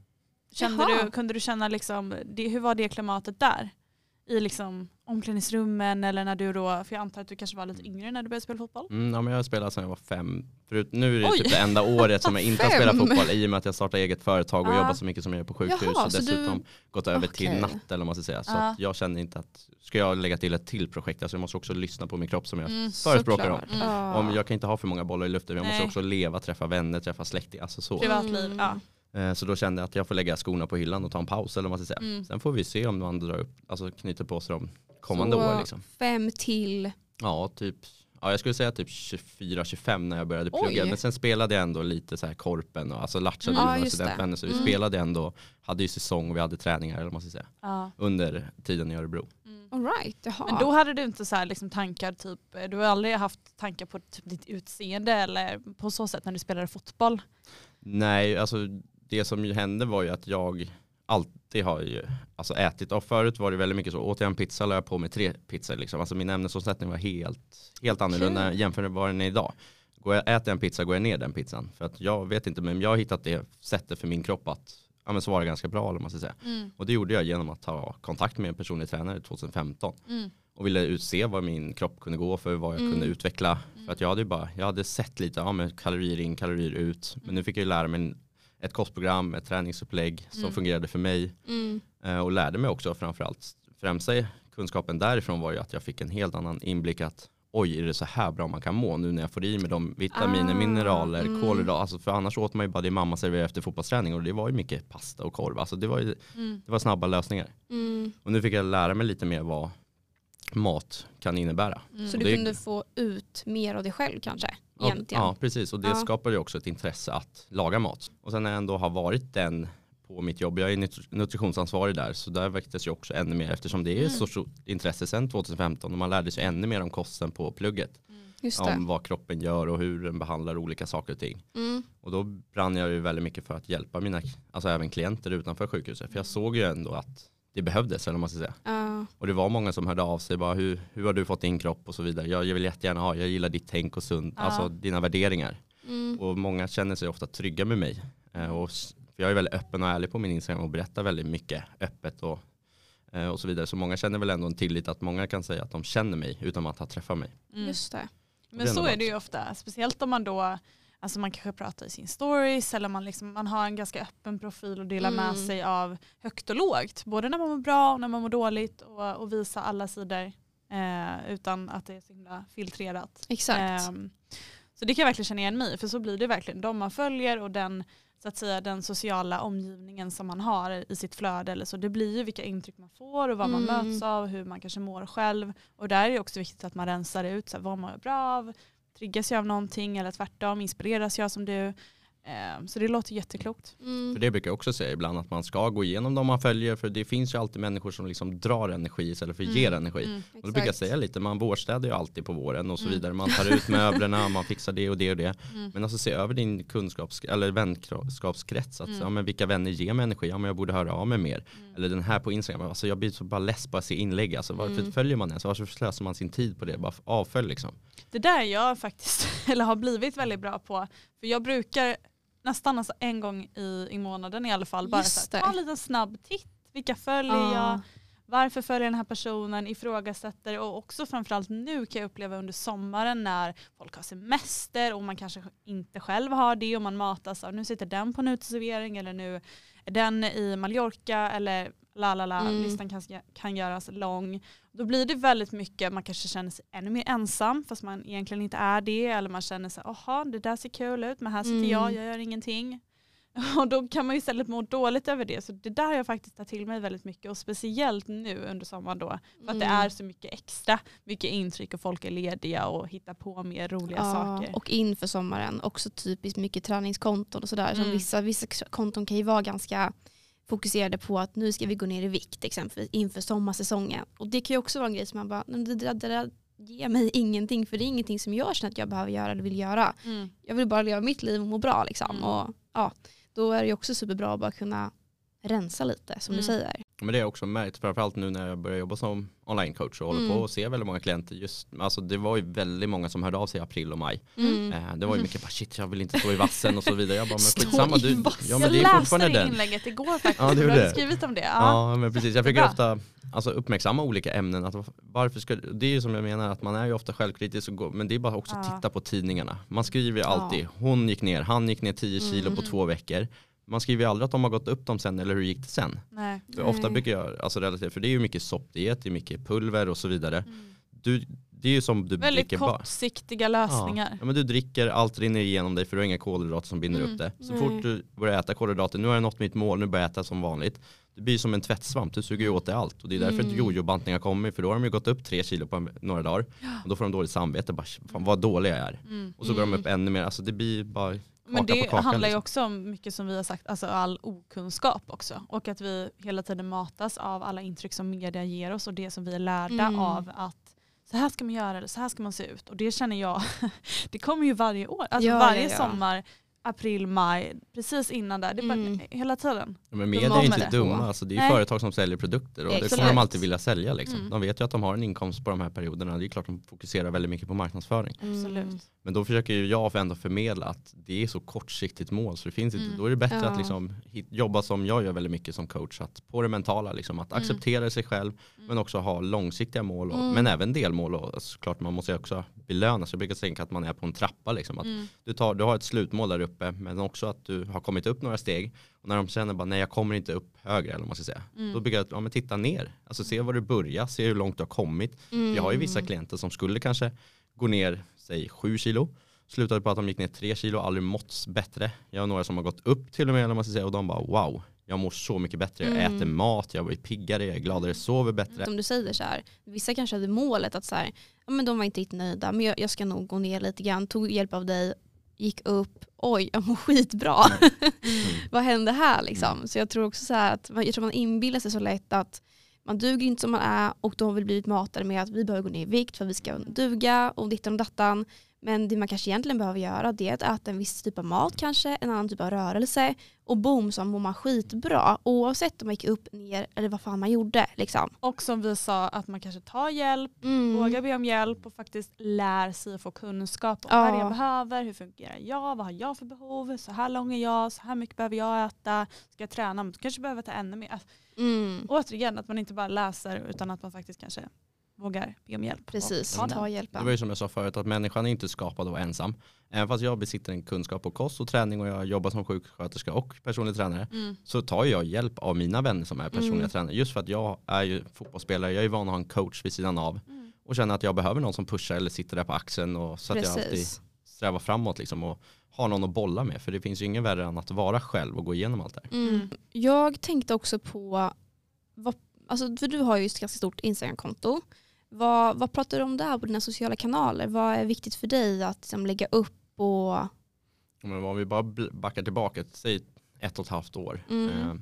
Kände Jaha. du, kunde du känna, liksom, det, hur var det klimatet där? I liksom omklädningsrummen eller när du då, för jag antar att du kanske var lite yngre när du började spela fotboll? Mm, ja, men jag har spelat sedan jag var fem. Förut, nu är det Oj. typ det enda året som jag inte har spelat fotboll i och med att jag startade eget företag och Ja. jobbat så mycket som jag gör på sjukhus Jaha, och så du- dessutom gått över till Okej. natt eller vad man ska säga. Så att jag känner inte att, ska jag lägga till ett till projekt, alltså jag måste också lyssna på min kropp som jag Mm. förespråkar om. Mm. Om. Jag kan inte ha för många bollar i luften, jag måste Nej. också leva, träffa vänner, träffa släktingar, alltså så. Privatliv, Mm. ja. Eh, Så då kände jag att jag får lägga skorna på hyllan och ta en paus eller vad man ska säga. Mm. Sen får vi se om man drar upp, alltså knyter på sig de kommande Så år liksom. Fem till, Ja, typ, ja, jag skulle säga typ 24-25 när jag började plugga. Oj. Men sen spelade jag ändå lite så här korpen och alltså latchade Mm. det. studentvänner. Så vi Mm. spelade ändå, hade ju säsong och vi hade träningar eller vad man ska säga. Ja. Under tiden i Örebro. Mm. all right, jaha. Men då hade du inte så här liksom tankar, typ, du har aldrig haft tankar på typ ditt utseende eller på så sätt när du spelade fotboll? Nej, alltså det som ju hände var ju att jag alltid har ju alltså ätit. Och förut var det väldigt mycket så, åt jag en pizza la jag på mig tre pizzor. Liksom. Alltså min ämnesomsättning var helt, helt annorlunda jämfört med vad den är idag. Går jag, äter jag en pizza går jag ner den pizzan. För att jag vet inte, men jag har hittat det sättet för min kropp att ja, men svara ganska bra. Eller vad man ska säga. Mm. Och det gjorde jag genom att ta kontakt med en personlig tränare 2015. Mm. Och ville utse vad min kropp kunde gå för, vad jag Mm. kunde utveckla. För att jag hade ju bara, jag hade sett lite, ja men kalorier in, kalorier ut. Men nu fick jag ju lära mig ett kostprogram, ett träningsupplägg som Mm. fungerade för mig. Mm. Eh, Och lärde mig också framförallt, främsta kunskapen därifrån var ju att jag fick en helt annan inblick att oj är det så här bra man kan må nu när jag får i mig de vitaminer, Ah, mineraler, mm. kolhydrater. Alltså för annars åt man ju bara det mamma serverade efter fotbollsträning och det var ju mycket pasta och korv. Alltså det var ju Mm. det var snabba lösningar. Mm. Och nu fick jag lära mig lite mer vad mat kan innebära. Mm. Så du kunde få ut mer av dig själv kanske? Ja, Egentligen. ja precis och det Ja. skapar ju också ett intresse att laga mat. Och sen när jag ändå har varit den på mitt jobb, jag är nutri- nutritionsansvarig där, så där väcktes ju också ännu mer eftersom det är Mm. så stort intresse sedan 2015 och man lärde sig ännu mer om kosten på plugget. Det. Om vad kroppen gör och hur den behandlar olika saker och ting. Mm. Och då brann jag ju väldigt mycket för att hjälpa mina, alltså även klienter utanför sjukhuset. För jag såg ju ändå att det behövdes, eller vad man ska säga. Ja. Och det var många som hörde av sig, bara hur, hur har du fått din kropp och så vidare. Jag, jag vill jättegärna ha, jag gillar ditt tänk och sund, Ja. alltså dina värderingar. Mm. Och många känner sig ofta trygga med mig. Eh, och, för jag är väldigt öppen och ärlig på min Instagram och berättar väldigt mycket öppet och, eh, och så vidare. Så många känner väl ändå en tillit att många kan säga att de känner mig utan att ha träffat mig. Mm. Just det. Men Det är så är det ju ofta, speciellt om man då Alltså man kanske pratar i sin stories eller man, liksom, man har en ganska öppen profil och delar med Mm. sig av högt och lågt. Både när man mår bra och när man mår dåligt och, och visa alla sidor eh, utan att det är så himla filtrerat. Exakt. Ehm, så det kan jag verkligen känna igen mig för så blir det verkligen. De man följer och den, så att säga, den sociala omgivningen som man har i sitt flöde. Eller så. Det blir ju vilka intryck man får och vad man Mm. möts av, hur man kanske mår själv. Och där är det också viktigt att man rensar ut så här, vad mår jag bra av, triggas jag av någonting eller tvärtom, inspireras jag som du. Ehm, så det låter jätteklokt. Mm. För det brukar jag också säga ibland att man ska gå igenom de man följer för det finns ju alltid människor som liksom drar energi istället för ger Mm. energi. Mm. Och då brukar jag säga lite, man vårstädar ju alltid på våren och så Mm. vidare. Man tar ut möblerna, man fixar det och det och det. Mm. Men alltså se över din kunskaps eller vänskapskrets. Att, Mm. ja, men vilka vänner ger mig energi? Ja, men jag borde höra av mig mer. Eller den här på Instagram. Alltså, jag blir så bara less bara att se inlägg. Alltså, varför Mm. följer man ens? Varför slösar man sin tid på det? Bara avfölj liksom. Det där jag faktiskt, eller har blivit väldigt bra på. För jag brukar nästan alltså en gång i, i månaden i alla fall bara så här, ta en liten snabb titt. Vilka följer Ja. jag? Varför följer den här personen? Ifrågasätter och också framförallt nu kan jag uppleva under sommaren när folk har semester och man kanske inte själv har det och man matas av nu sitter den på en uteservering eller nu den i Mallorca eller la la la, Mm. listan kan, kan göras lång. Då blir det väldigt mycket, man kanske känner sig ännu mer ensam fast man egentligen inte är det eller man känner sig, jaha det där ser kul ut men här sitter Mm. jag, jag gör ingenting. Och då kan man ju istället må dåligt över det. Så det där har jag faktiskt tagit till mig väldigt mycket och speciellt nu under sommaren då. För att det Mm. är så mycket extra, mycket intryck och folk är lediga och hittar på mer roliga Ja, saker. och inför sommaren också typiskt mycket träningskonton och sådär. Som Mm. vissa, vissa konton kan ju vara ganska fokuserade på att nu ska vi gå ner i vikt exempelvis inför sommarsäsongen. Och det kan ju också vara en grej som man bara, "Nej, det, där- det där ger mig ingenting för det är ingenting som jag känner att jag behöver göra eller vill göra. Mm. Jag vill bara leva mitt liv och må bra liksom. Mm. Och, ja, då är det också superbra att bara kunna rensa lite som Mm. du säger. Men det har jag också märkt, framförallt nu när jag börjar jobba som online-coach och håller Mm. på och ser väldigt många klienter. Just, alltså det var ju väldigt många som hörde av sig i april och maj. Mm. Eh, det var ju mycket bara shit jag vill inte stå i vassen och så vidare. Jag bara men skitsamma du. Ja men jag det är läste det den. inlägget igår faktiskt. Ja, det du gjorde hade skrivit om det. Ja. Ja men precis, jag försöker ofta alltså, uppmärksamma olika ämnen. Att, varför ska, det är ju som jag menar att man är ju ofta självkritisk går, men det är bara också att titta på tidningarna. Man skriver ju alltid hon gick ner, han gick ner 10 kilo på Mm. två veckor. Man skriver ju aldrig att de har gått upp dem sen eller hur gick det sen. Nej. För ofta brukar jag alltså relatera, för det är ju mycket soppdiet, det är mycket pulver och så vidare. Mm. Du, det är ju som du Väldigt dricker bara. kortsiktiga lösningar. Ja, men du dricker, allt rinner igenom dig för du har inga kolhydrater som binder Mm, upp det. Så nej. fort du börjar äta kolhydrater, nu har jag nått mitt mål, nu börjar jag äta som vanligt. Det blir som en tvättsvamp, du suger ju åt dig allt. Och det är därför Mm. mm. jojo-bantningar kommer, för då har de ju gått upp tre kilo på några dagar. Och då får de dåligt samvete, bara fan vad dålig jag är. Mm. Och så går de Mm. upp ännu mer, alltså det blir bara Men det handlar ju liksom. också om mycket som vi har sagt, alltså all okunskap också. Och att vi hela tiden matas av alla intryck som media ger oss och det som vi är lärda Mm. av att så här ska man göra eller så här ska man se ut. Och det känner jag, det kommer ju varje år. Alltså Ja, varje ja, ja. sommar, april, maj, precis innan där. Det är bara Mm. hela tiden. Men media är inte det. dumma, alltså, det är Nej. företag som säljer produkter och det Exakt. kommer de alltid vilja sälja. Liksom. Mm. De vet ju att de har en inkomst på de här perioderna, det är klart de fokuserar väldigt mycket på marknadsföring. Mm. Men då försöker ju jag ändå förmedla att det är så kortsiktigt mål så det finns inte. Mm. Då är det bättre Ja. att liksom jobba som jag gör väldigt mycket som coach. Att på det mentala, liksom, att Mm. acceptera sig själv men också ha långsiktiga mål. Och, Mm. Men även delmål och såklart man måste ju också belöna. Så jag brukar tänka att man är på en trappa. Liksom, att Mm. du, tar, du har ett slutmål där uppe men också att du har kommit upp några steg. När de känner bara nej jag kommer inte upp högre eller vad man ska säga. Mm. Då brukar jag ja, men titta ner. Alltså se var du börjar, se hur långt du har kommit. Jag har ju vissa Mm. klienter som skulle kanske går ner, säg 7 kilo. Slutade på att de gick ner 3 kilo, aldrig mått bättre. Jag har några som har gått upp till och med, eller man ska säga, och de bara wow, jag mår så mycket bättre, jag Mm. äter mat, jag blir piggare, jag är gladare, sover bättre. Som du säger så här, vissa kanske hade målet att så här, ja, men de var inte riktigt nöjda men jag, jag ska nog gå ner lite grann, tog hjälp av dig, gick upp, oj jag mår skitbra. Vad hände här liksom? Så jag tror också så att man- jag tror man inbillar sig så lätt att man duger inte som man är och de har väl blivit matade med att vi behöver gå ner i vikt för att vi ska duga och dittan och dattan. Men det man kanske egentligen behöver göra det är att äta en viss typ av mat kanske, en annan typ av rörelse och boom så mår man skitbra oavsett om man gick upp, ner eller vad fan man gjorde. Liksom. Och som vi sa att man kanske tar hjälp, Mm. vågar be om hjälp och faktiskt lär sig att få kunskap om Ja. vad jag behöver, hur fungerar jag, vad har jag för behov, så här lång är jag, så här mycket behöver jag äta, ska jag träna, men kanske behöver äta ännu mer. Mm. Återigen att man inte bara läser utan att man faktiskt kanske vågar be om hjälp. Precis, Ja, ta Det hjälpen. var ju som jag sa förut att människan är inte skapad att vara ensam. Även fast jag besitter en kunskap på kost och träning och jag jobbar som sjuksköterska och personlig tränare Mm. så tar jag hjälp av mina vänner som är personliga Mm. tränare. Just för att jag är ju fotbollsspelare, jag är van att ha en coach vid sidan av Mm. och känner att jag behöver någon som pushar eller sitter där på axeln och så att jag alltid Precis. strävar framåt liksom och har någon att bolla med. För det finns ju ingen värre än att vara själv och gå igenom allt det här. Mm. Jag tänkte också på, vad, alltså, för du har ju ett ganska stort Instagramkonto. Vad, vad pratar du om där på dina sociala kanaler? Vad är viktigt för dig att liksom, lägga upp och Men om vi bara backar tillbaka, säg ett och ett halvt år. Mm. Eh,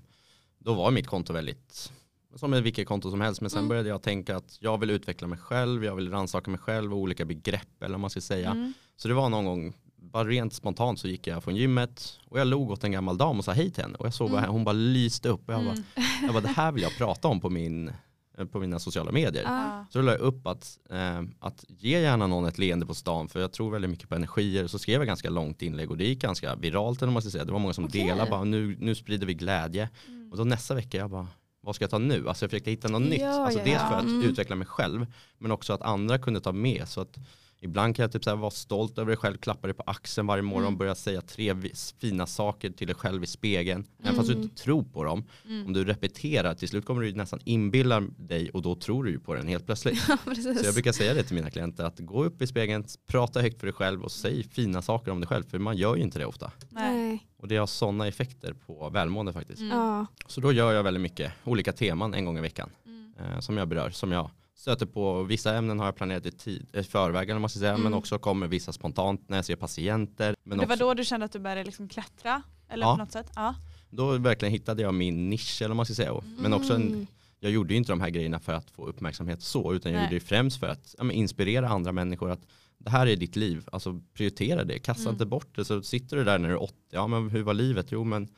då var mitt konto väldigt som ett vilket konto som helst. Men sen Mm. började jag tänka att jag vill utveckla mig själv, jag vill rannsaka mig själv och olika begrepp eller vad man ska säga. Mm. Så det var någon gång, bara rent spontant så gick jag från gymmet och jag log åt en gammal dam och sa hej till henne. Och jag såg Mm. hon bara lyste upp och jag, Mm. bara, jag bara, det här vill jag prata om på, min, på mina sociala medier. ah. Så la jag upp att, eh, att ge gärna någon ett leende på stan för jag tror väldigt mycket på energier. Så skrev jag ganska långt inlägg och det gick ganska viralt eller man ska säga. Det var många som Okej. delade bara nu, nu sprider vi glädje. Mm. Och då nästa vecka jag bara vad ska jag ta nu? Alltså jag försökte hitta något Ja, nytt. Alltså ja, dels ja. för att Mm. utveckla mig själv men också att andra kunde ta med. Så att ibland kan jag typ så vara stolt över dig själv, klappa dig på axeln varje morgon, Mm. börja säga tre fina saker till dig själv i spegeln. Även fast du Mm. inte tror på dem. Mm. Om du repeterar, till slut kommer du nästan inbilla dig och då tror du ju på den helt plötsligt. precis. Så jag brukar säga det till mina klienter att gå upp i spegeln, prata högt för dig själv och säg fina saker om dig själv för man gör ju inte det ofta. Nej. Och det har sådana effekter på välmående faktiskt. Mm. Ja. Så då gör jag väldigt mycket olika teman en gång i veckan Mm. eh, som jag berör, som jag stöter på. Vissa ämnen har jag planerat i tid, i förväg eller ska säga, men Mm. också kommer vissa spontant när jag ser patienter. Men Det var också, då du kände att du började liksom klättra? Eller Ja. på något sätt? Ja. då verkligen hittade jag min nisch eller vad man ska säga. Men också en, Mm. jag gjorde ju inte de här grejerna för att få uppmärksamhet så, utan jag Nej. gjorde det främst för att ja, men inspirera andra människor att det här är ditt liv, alltså prioritera det, kasta Mm. inte bort det. Så sitter du där när du är 80, ja men hur var livet? Jo men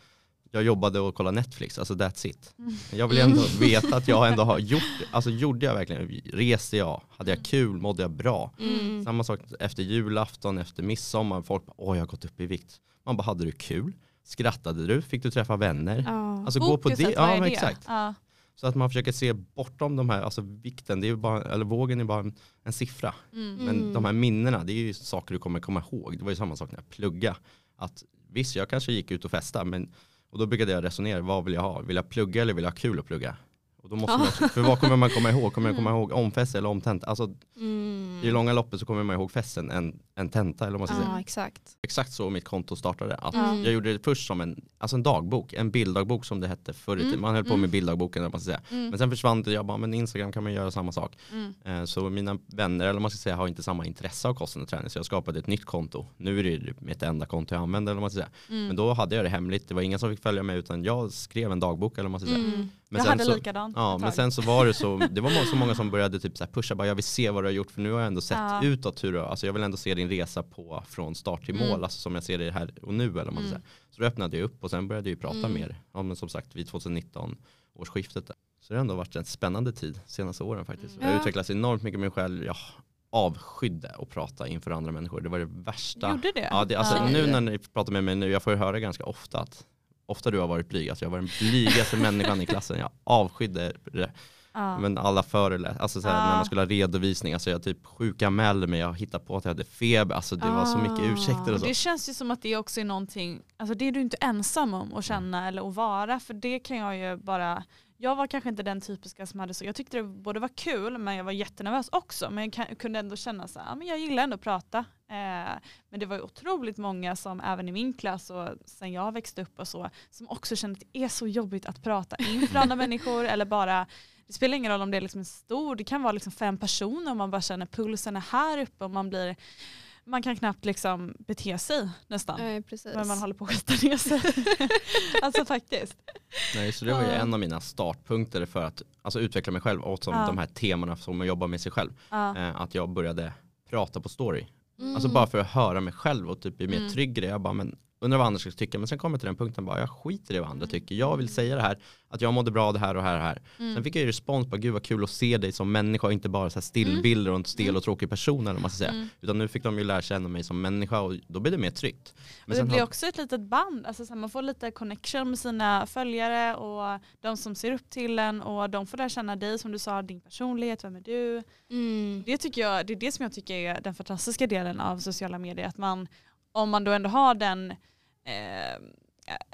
jag jobbade och kollade Netflix, alltså that's it. Mm. Jag vill ändå veta att jag ändå har gjort det. Alltså gjorde jag verkligen, reste jag, hade jag kul, mådde jag bra? Mm. Samma sak efter julafton, efter midsommar, folk bara, åh jag har gått upp i vikt. Man bara, hade du kul? Skrattade du? Fick du träffa vänner? Ja. Alltså gå på Fokuset, det, ja det? exakt. Ja. Så att man försöker se bortom de här, alltså vikten, det är ju bara, eller vågen är bara en, en siffra. Mm. Men Mm. de här minnena, det är ju saker du kommer komma ihåg. Det var ju samma sak när jag pluggade. Att visst, jag kanske gick ut och festade, men och då brukade jag resonera, vad vill jag ha? Vill jag plugga eller vill jag ha kul att plugga? Och då måste Ja. man också, för vad kommer man komma ihåg? Kommer jag komma ihåg omfest eller omtenta? Alltså Mm. i det långa loppet så kommer man ihåg festen än en tenta eller vad man ska säga. Ja, exakt. Exakt så mitt konto startade. Att Mm. Jag gjorde det först som en, alltså en dagbok, en bilddagbok som det hette förr i tiden. Mm. Man höll på Mm. med bilddagboken eller man ska säga. Mm. Men sen försvann det, jag bara, men Instagram kan man göra samma sak. Mm. Eh, Så mina vänner, eller man ska säga, har inte samma intresse av kosten och träning. Så jag skapade ett nytt konto. Nu är det mitt enda konto jag använder, eller man ska säga. Mm. Men då hade jag det hemligt, det var ingen som fick följa mig utan jag skrev en dagbok eller man ska säga. Men jag hade så, likadant Ja, men sen så var det så, det var så många som började typ så pusha, bara jag vill se vad du har gjort för nu har jag ändå sett Ja. utåt hur du, alltså jag vill ändå se din resa på från start till mål, Mm. alltså som jag ser det här och nu eller man Mm. Så då öppnade jag upp och sen började jag ju prata Mm. mer, ja, men som sagt vid 2019 årsskiftet. Där. Så det har ändå varit en spännande tid senaste åren faktiskt. Mm. Jag har utvecklats enormt mycket med mig själv, jag avskydde att prata inför andra människor, det var det värsta. Gjorde det? Ja, det, alltså, Ja. Nu när ni pratar med mig nu, jag får ju höra ganska ofta att ofta du har varit blyg, alltså jag var den blygaste människan i klassen, jag avskydde det. Ja. Men alla föreläsningar, alltså såhär, Ja. när man skulle ha redovisning, alltså jag typ sjukanmälde mig, jag hittade på att jag hade feber, alltså det var så mycket Ah. ursäkter och så. Det känns ju som att det också är någonting, alltså det är du inte ensam om att känna eller att vara för det kan jag ju bara, jag var kanske inte den typiska som hade så, jag tyckte det både var kul men jag var jättenervös också. Men jag kan, kunde ändå känna så här, men jag gillar ändå att prata. Eh, men det var ju otroligt många som även i min klass och sen jag växte upp och så, som också kände att det är så jobbigt att prata inför andra människor eller bara det spelar ingen roll om det är liksom en stor, det kan vara liksom fem personer och man bara känner pulsen är här uppe och man blir man kan knappt liksom bete sig nästan. Nej. Men man håller på att skita ner sig. alltså faktiskt. Nej, så det var ju en av mina startpunkter för att alltså, utveckla mig själv och som Ja. de här temana som man jobbar med sig själv. Ja. Eh, att jag började prata på story. Mm. Alltså bara för att höra mig själv och typ bli mer Mm. trygg i det. Jag bara, men undrar vad andra ska tycka. Men sen kommer jag till den punkten bara, jag skiter i vad andra tycker. Jag vill säga det här, att jag mådde bra av det här och här och här. Mm. Sen fick jag ju respons på, gud vad kul att se dig som människa och inte bara så här stillbilder och en stel och tråkig person eller vad man ska säga. Mm. Utan nu fick de ju lära känna mig som människa och då blir det mer tryggt. Och det sen blir har- också ett litet band, alltså så här, man får lite connection med sina följare och de som ser upp till en och de får lära känna dig som du sa, din personlighet, vem är du? Mm. Det, tycker jag, det är det som jag tycker är den fantastiska delen av sociala medier, att man, om man då ändå har den eh,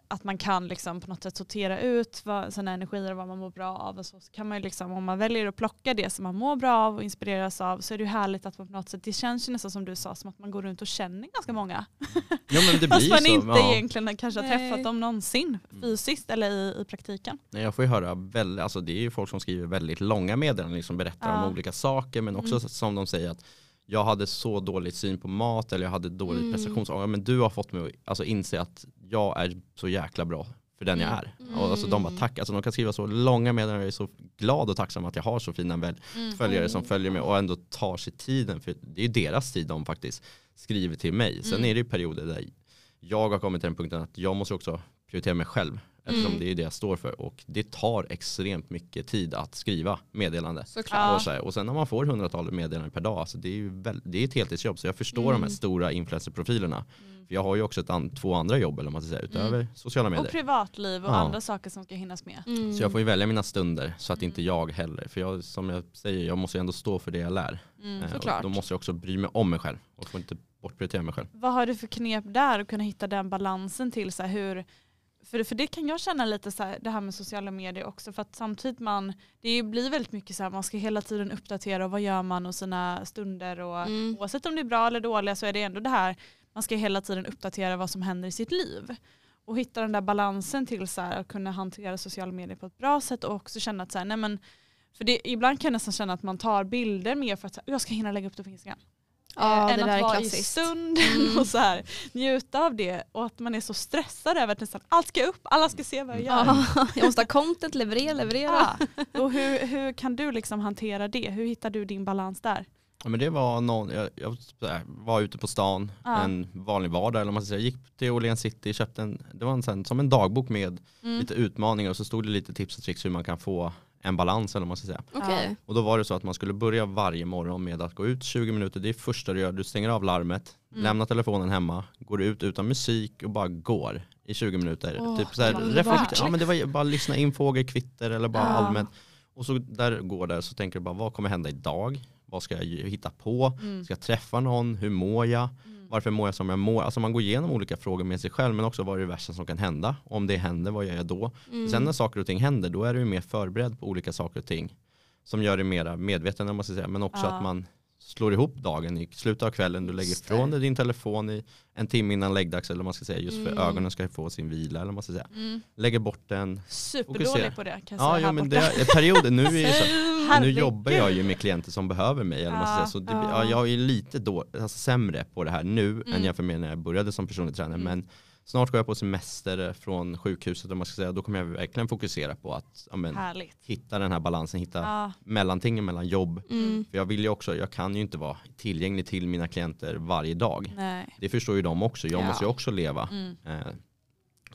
att man kan liksom på något sätt sortera ut vad, sina energier och vad man mår bra av och så, så kan man ju liksom, om man väljer att plocka det som man mår bra av och inspireras av så är det ju härligt att man på något sätt, det känns ju nästan som du sa, som att man går runt och känner ganska många. Ja men det Fast blir man så. inte ja. egentligen kanske har Nej. träffat dem någonsin Mm. fysiskt eller i, i praktiken. Nej, Jag får ju höra, väldigt, alltså det är ju folk som skriver väldigt långa meddelanden, liksom berättar Ja. om olika saker men också Mm. som de säger att jag hade så dålig syn på mat eller jag hade dålig Mm. prestationsångest men du har fått mig att alltså, inse att jag är så jäkla bra för den jag Mm. är. Och alltså, de bara Mm. tack, alltså, de kan skriva så långa meddelanden, jag är så glad och tacksam att jag har så fina väl följare som Mm. följer mig och ändå tar sig tiden för det är ju deras tid de faktiskt skriver till mig. Sen Mm. är det ju perioder där jag har kommit till den punkten att jag måste också prioritera mig själv eftersom Mm. det är det jag står för och det tar extremt mycket tid att skriva meddelande. Såklart. Och, så här, och sen när man får hundratalet meddelanden per dag, alltså det är ju väl, det är ett heltidsjobb så jag förstår de här Mm. stora influencerprofilerna. För jag har ju också ett an, två andra jobb eller vad man ska säga, utöver sociala Och medier. privatliv och Ja. andra saker som ska hinnas med. Mm. Så jag får ju välja mina stunder så att inte Mm. jag heller, för jag, som jag säger, jag måste ju ändå stå för det jag lär. Mm. Eh, och såklart. Då måste jag också bry mig om mig själv och får inte bortprioritera mig själv. Vad har du för knep där att kunna hitta den balansen till så här hur för, för det kan jag känna lite så här, det här med sociala medier också för att samtidigt man det blir väldigt mycket så här man ska hela tiden uppdatera och vad gör man och sina stunder och Mm. oavsett om det är bra eller dåliga så är det ändå det här man ska hela tiden uppdatera vad som händer i sitt liv och hitta den där balansen till så här, att kunna hantera sociala medier på ett bra sätt och också känna att så här, nej men för det, ibland kan jag nästan känna att man tar bilder mer för att jag ska hinna lägga upp det på Instagram Ja, än det där att vara i stunden Mm. och så här, njuta av det och att man är så stressad över att nästan allt ska upp, alla ska se vad jag gör. Ja, jag måste ha content, leverera, leverera. Ja. Och hur, hur kan du liksom hantera det? Hur hittar du din balans där? Ja, men det var någon, jag, jag var ute på stan Ja. en vanlig vardag eller man ska säga. Gick till Åhléns City, köpte en, det var en, sån- som en dagbok med Mm. lite utmaningar och så stod det lite tips och tricks hur man kan få en balans eller vad man ska säga. Okej. Och då var det så att man skulle börja varje morgon med att gå ut 20 minuter, det är första du gör, du stänger av larmet, Mm. lämnar telefonen hemma, går ut utan musik och bara går i 20 minuter. Åh, typ så här, reflekt- ja, men det var bara lyssna in fågelkvitter eller bara Ja. allmänt. Och så där går det så tänker du bara vad kommer hända idag? Vad ska jag hitta på? Mm. Ska jag träffa någon? Hur mår jag? Mm. Varför mår jag som jag mår? Alltså man går igenom olika frågor med sig själv men också vad är det värsta som kan hända? Om det händer, vad gör jag då? Mm. Sen när saker och ting händer då är du mer förberedd på olika saker och ting som gör dig mer medveten om man ska säga. men också Ja. att man slår ihop dagen i slutet av kvällen. Du lägger ifrån dig din telefon i en timme innan läggdags eller vad man ska säga just för Mm. ögonen ska få sin vila eller vad man ska säga. Mm. Lägger bort den. Superdålig på det kan jag Ja, säga ja här men borta. det är perioder. Nu, är så, nu jobbar jag ju med klienter som behöver mig. Eller Ja, säga. Så det, ja. ja, jag är lite då, alltså, sämre på det här nu Mm. än jämfört med när jag började som personlig tränare. Mm. Men snart går jag på semester från sjukhuset om man ska säga. Då kommer jag verkligen fokusera på att ja, men, Härligt. hitta den här balansen, hitta Ja. mellantingen mellan jobb. Mm. För jag vill ju också, jag kan ju inte vara tillgänglig till mina klienter varje dag. Nej. Det förstår ju de också, jag Ja. måste ju också leva. Mm. Eh,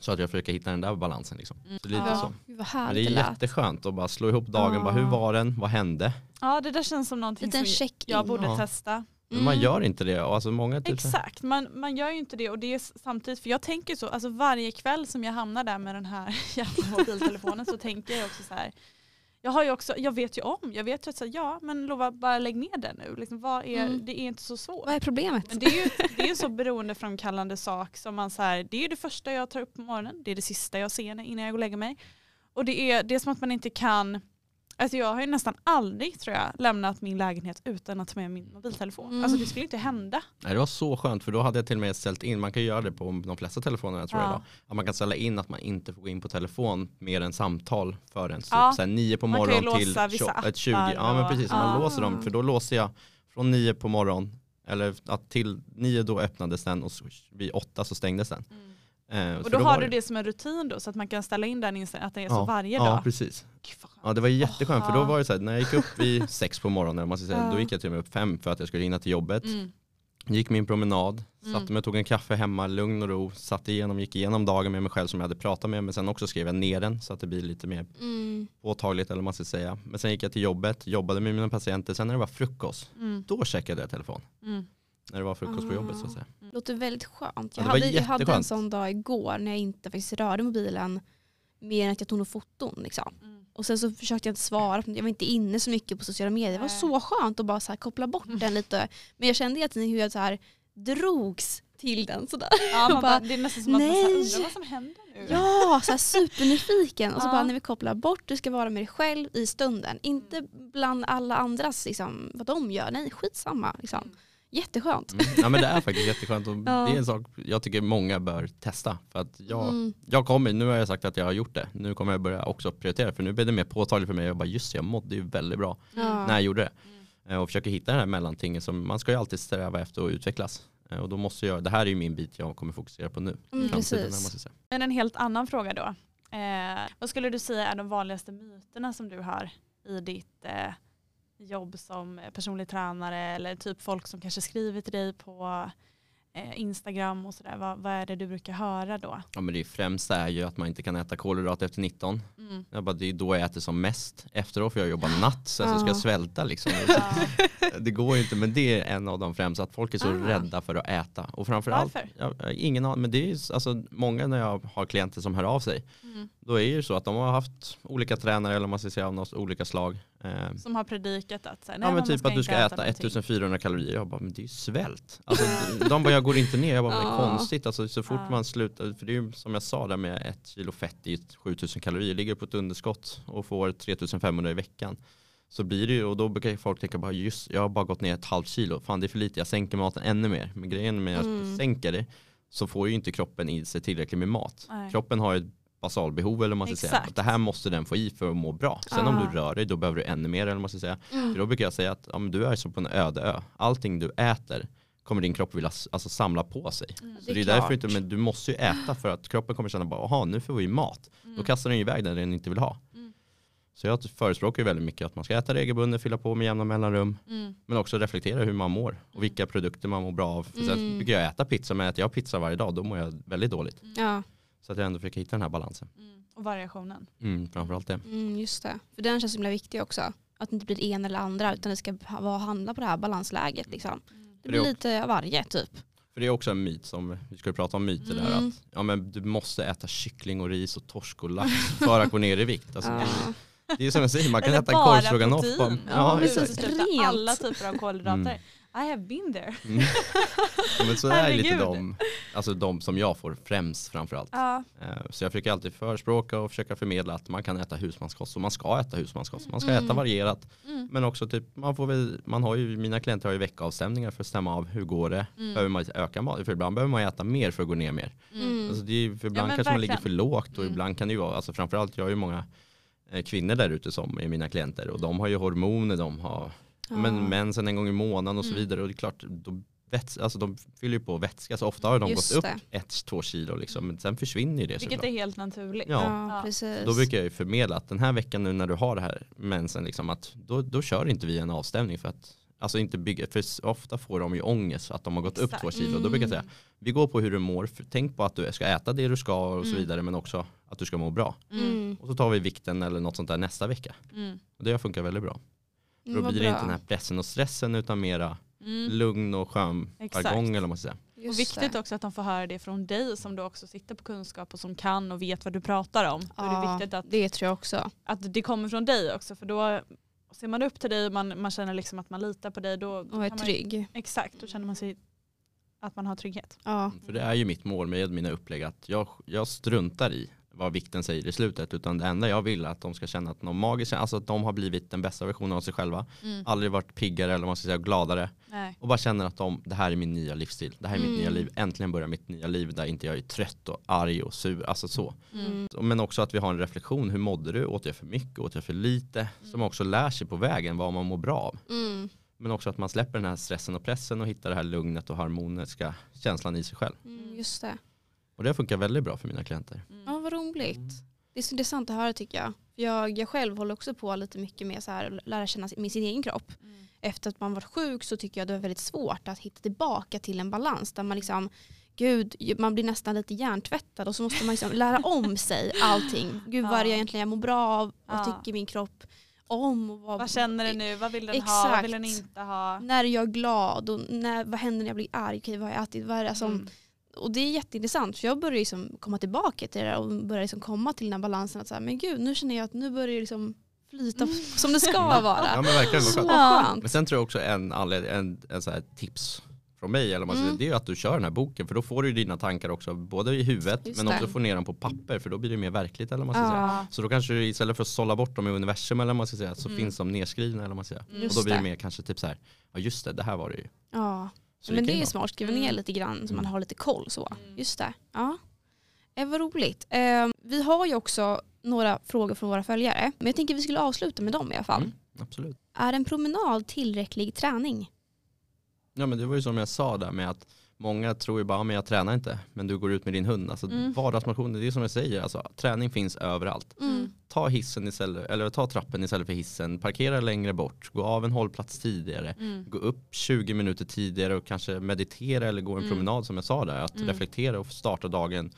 så att jag försöker hitta den där balansen. Liksom. Mm. Så lite Ja. så. Men det är jätteskönt att bara slå ihop dagen, Ja. bara, hur var den, vad hände? ja det där känns som någonting Liten som check-in. jag borde Ja. testa. Men man Mm. gör inte det. Alltså många typ, Exakt, man, man gör ju inte det och det är samtidigt, för jag tänker så, alltså varje kväll som jag hamnar där med den här jävla mobiltelefonen så tänker jag också så här, jag har ju också, jag vet ju om, jag vet ju att så här, ja men Lova bara lägg ner den nu, liksom, vad är, Mm. det är inte så svårt. Vad är problemet? Men det är ju det är ju en så beroendeframkallande sak som man så här, det är det första jag tar upp på morgonen, det är det sista jag ser innan jag går och lägger mig. Och det är, det är som att man inte kan, alltså jag har ju nästan aldrig tror jag lämnat min lägenhet utan att ta med min mobiltelefon. Mm. Alltså det skulle inte hända. Nej, det var så skönt för då hade jag till och med ställt in, man kan göra det på de flesta telefonerna tror jag Ja. idag. Att man kan ställa in att man inte får gå in på telefon mer än samtal förrän Ja. så, så här, nio på Man kan ju morgonen till låsa vissa 20, ett 20. appar Ja men precis, man Ja. låser dem. För då låser jag från nio på morgonen, eller att till nio då öppnades den och så, vid åtta så stängdes den. Eh, Mm. Och för då, har du det som en rutin då så att man kan ställa in den inställningen att det är så Ja. varje Ja dag. precis. Gud, vad skönt. Ja det var jätteskönt för då Aha. var det så här, när jag gick upp vid sex på morgonen, man ska säga, Ja. då gick jag till och med upp fem för att jag skulle hinna till jobbet. Mm. Gick min promenad, Mm. satte mig, tog en kaffe hemma, lugn och ro, satt igenom, gick igenom dagen med mig själv som jag hade pratat med, men sen också skrev jag ner den så att det blir lite mer Mm. påtagligt eller man ska säga. Men sen gick jag till jobbet, jobbade med mina patienter, sen när det var frukost, Mm. då checkade jag telefon. Mm. När det var frukost på jobbet så att säga. Låter väldigt skönt. Ja, Jag, var hade, jag hade en sån dag igår när jag inte faktiskt rörde mobilen mer än att jag tog några foton. Liksom. Mm. Och sen så försökte jag inte svara, jag var inte inne så mycket på sociala medier. Det var Nej. så skönt att bara så här koppla bort den lite. Men jag kände tiden hur jag så här drogs till den. Sådär. Ja, man bara, det är nästan som att man nej. undrar vad som händer nu. Ja, så här supernyfiken. Och så Ja. bara när vi kopplar bort, du ska vara med dig själv i stunden. Inte bland alla andras, liksom, vad de gör. Nej, skitsamma. Liksom. Mm. Jätteskönt. Mm. Ja men det är faktiskt jätteskönt och Ja. det är en sak jag tycker många bör testa. För att jag, Mm. jag kommer, nu har jag sagt att jag har gjort det, nu kommer jag börja också prioritera för nu blir det mer påtagligt för mig. Jag bara just det, jag mådde ju väldigt bra Ja. när jag gjorde det. Eh, Och försöker hitta den här mellantingen som man ska ju alltid sträva efter att utvecklas. Eh, Och då måste jag, det här är ju min bit jag kommer fokusera på nu. Mm, precis. Men en helt annan fråga då. Eh, vad skulle du säga är de vanligaste myterna som du har i ditt eh, jobb som personlig tränare eller typ folk som kanske skriver till dig på eh, Instagram och sådär. Vad, vad är det du brukar höra då? Ja men det främsta är ju att man inte kan äta kolhydrater efter 19. Mm. Jag bara, det är då jag äter som mest efteråt för jag jobbar natt så jag ska svälta liksom. Det går ju inte men det är en av de främsta, att folk är så Ah. rädda för att äta. Och framförallt, Varför? ja, jag ingen aning, men det är ju alltså, många när jag har klienter som hör av sig, Mm. då är det ju så att de har haft olika tränare eller man ska säga av något olika slag. Eh, Som har predikat att så här, nej, Ja men typ att du ska äta någonting. 1400 kalorier. Jag bara, men det är ju svält. Alltså, de bara, jag går inte ner. Jag bara, men det är konstigt. Alltså, så fort Ja. man slutar, för det är ju som jag sa där med ett kilo fett i 7000 kalorier, ligger på ett underskott och får 3500 i veckan. Så blir det ju, och då brukar folk tänka bara just, jag har bara gått ner ett halvt kilo, fan det är för lite, jag sänker maten ännu mer. Men grejen med att Mm. sänka det så får ju inte kroppen i sig tillräckligt med mat. Nej. Kroppen har ju ett basalbehov eller vad man ska säga. Exakt. Att det här måste den få i för att må bra. Sen om Ah. du rör dig då behöver du ännu mer eller vad man ska säga. Mm. För då brukar jag säga att ja, du är som på en öde ö. Allting du äter kommer din kropp vilja alltså, samla på sig. Mm. Så Det är det är därför inte, men du måste ju äta för att kroppen kommer känna bara, jaha nu får vi mat. Då kastar den iväg det den inte vill ha. Mm. Så jag förespråkar ju väldigt mycket att man ska äta regelbundet, fylla på med jämna mellanrum. Mm. Men också reflektera hur man mår och vilka produkter man mår bra av. För sen Mm. brukar jag äta pizza, men äter jag pizza varje dag då mår jag väldigt dåligt. Ja, Så att jag ändå försöker hitta den här balansen. Mm. Och variationen. Mm, framförallt det. mm, just det. För den känns så himla viktig också. Att det inte blir en eller andra utan det ska vara handla på det här balansläget. Liksom. Det För det blir lite av varje typ. För det är också en myt som, vi skulle prata om myter där, Mm. att ja, men du måste äta kyckling och ris och torsk och lax för att gå ner i vikt. Alltså, Ja. det, är som jag säger, man kan Eller äta korvstroganoff. Ja, Ja, precis. Typ Rent. alla typer av kolhydrater. Mm. I have been there. Mm. Ja, men så är lite de, alltså de som jag får främst framförallt. Ja. Eh, Så jag försöker alltid förespråka och försöka förmedla att man kan äta husmanskost och man ska äta husmanskost. Man ska Mm. äta varierat Mm. men också typ man får väl, man har ju, mina klienter har ju veckoavstämningar för att stämma av hur går det. Mm. Behöver man öka mat? För ibland behöver man äta mer för att gå ner mer. Mm. Alltså det är, för ibland men kanske man ligger för lågt och Mm. ibland kan det ju vara, alltså framförallt jag har ju många eh, kvinnor där ute som är mina klienter och de har ju hormoner, de har Ja. men mensen en gång i månaden och så Mm. vidare och det är klart, då väts, alltså de fyller ju på vätska så ofta har de Just gått upp det. ett, två kilo liksom, men sen försvinner ju det Vilket såklart. är helt naturligt. Ja. Ja. Då brukar jag ju förmedla att den här veckan nu när du har det här mensen, liksom, att då, då kör inte vi en avstämning för att Alltså inte bygga, för ofta får de ju ångest att de har gått upp Exakt. två kilo. Då brukar jag säga, vi går på hur du mår, tänk på att du ska äta det du ska och så Mm. vidare men också att du ska må bra. Mm. Mm. Och så tar vi vikten eller något sånt där nästa vecka. Mm. Och det funkar väldigt bra. För Mm, då blir det inte den här pressen och stressen utan mera Mm. lugn och skön jargong eller vad man ska säga. Och viktigt det. också att de får höra det från dig som du också sitter på kunskap och som kan och vet vad du pratar om. Då är det Ja, viktigt att, det tror jag också. att det kommer från dig också för då ser man upp till dig och man, man känner liksom att man litar på dig. Då, då Och är kan man, trygg. Exakt, då känner man sig att man har trygghet. Ja. För det är ju mitt mål med mina upplägg att jag, jag struntar i vad vikten säger i slutet. Utan det enda jag vill är att de ska känna att de magiskt, alltså att de har blivit den bästa versionen av sig själva. Mm. Aldrig varit piggare eller man ska säga gladare. Nej. Och bara känner att de, det här är min nya livsstil. Det här är mitt Mm. nya liv. Äntligen börjar mitt nya liv där inte jag är trött och arg och sur. Alltså så. Mm. Men också att vi har en reflektion. Hur mådde du? Åt jag för mycket? Åt jag för lite? Mm. Som också lär sig på vägen vad man mår bra av. Mm. Men också att man släpper den här stressen och pressen och hittar det här lugnet och harmoniska känslan i sig själv. Mm, just det. Och det funkar väldigt bra för mina klienter. Mm. Vad roligt. Det är så intressant att höra tycker jag. Jag, jag själv håller också på lite mycket med så här, att lära känna sin, sin egen kropp. Mm. Efter att man varit sjuk så tycker jag det är väldigt svårt att hitta tillbaka till en balans där man liksom Gud, man blir nästan lite hjärntvättad och så måste man liksom lära om sig allting. Gud vad Ja. jag egentligen mår bra av? Vad Ja. tycker min kropp om? Och vad, Vad känner den nu? Vad vill den ha? Vad vill den Exakt. inte ha? När är jag glad? Och när, vad händer när jag blir arg? Okej, vad har jag ätit? Vad är det som, Mm. Och det är jätteintressant för jag börjar liksom komma tillbaka till det där och börjar liksom komma till den här balansen att så här, men gud nu känner jag att nu börjar det liksom flyta som det ska Ja vara. men verkligen. Så skönt. Ja. skönt. Men sen tror jag också en, anled- en, en så här tips från mig, eller man säger, Mm. det är att du kör den här boken för då får du dina tankar också både i huvudet Just men det. också få ner dem på papper för då blir det mer verkligt eller man ska säga. Ja, Så då kanske du istället för att sålla bort dem i universum eller man ska säga så Mm. finns de nedskrivna eller man ska säga. Mm. Och Just då blir det det. mer kanske typ så här, ja just det, det här var det ju. ja. Så men det ju är vara. smart, skriva ner Mm. lite grann så man Mm. har lite koll så. Mm. Just det. Ja. Eh, vad roligt. Eh, vi har ju också några frågor från våra följare men jag tänker vi skulle avsluta med dem i alla fall. Mm, absolut. Är en promenad tillräcklig träning? Ja men det var ju som jag sa där med att många tror ju bara, "Ja, men jag tränar inte, men du går ut med din hund. Alltså Mm. vardagsmotion, det är som jag säger, alltså, träning finns överallt. Mm. Ta hissen istället, eller ta trappen istället för hissen, parkera längre bort, gå av en hållplats tidigare, Mm. gå upp 20 minuter tidigare och kanske meditera eller gå en Mm. promenad som jag sa där, att Mm. reflektera och starta dagen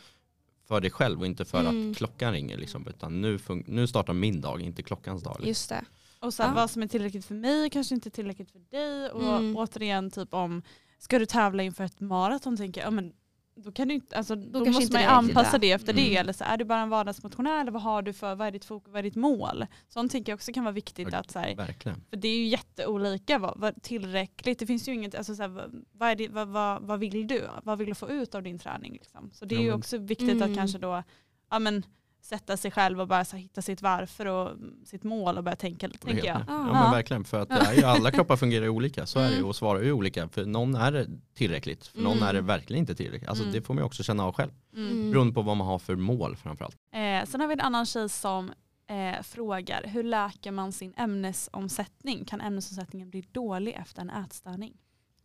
för dig själv och inte för Mm. att klockan ringer liksom, utan nu, nu startar min dag, inte klockans dag. Liksom. Just det. Och så här, Ja. vad som är tillräckligt för mig kanske inte är tillräckligt för dig. Och Mm. återigen typ om, ska du tävla inför ett maraton tänker jag, ja, men då, kan du inte, alltså, då, kanske måste inte man ju anpassa det. efter Mm. det. Eller så är du bara en vardagsmotionär eller vad har du för, vad är ditt fokus, vad är ditt mål? Sånt tänker jag också kan vara viktigt Ja, att så här, Verkligen. för det är ju jätteolika, vad, vad tillräckligt, det finns ju inget, alltså så här, vad, vad, är det, vad, vad, vad vill du? Vad vill du få ut av din träning? Liksom? Så det är Ja, ju men- också viktigt Mm. att kanske då, ja men sätta sig själv och bara så hitta sitt varför och sitt mål och börja tänka, Och det tänker jag. Ja. Ja, men verkligen, för att det är ju, alla kroppar fungerar ju olika, så är det ju Mm. och svarar ju olika. För någon är det tillräckligt, för någon Mm. är det verkligen inte tillräckligt. Alltså Mm. det får man ju också känna av själv. Mm. Beroende på vad man har för mål framförallt. Eh, sen har vi en annan tjej som eh, frågar, hur läker man sin ämnesomsättning? Kan ämnesomsättningen bli dålig efter en ätstörning?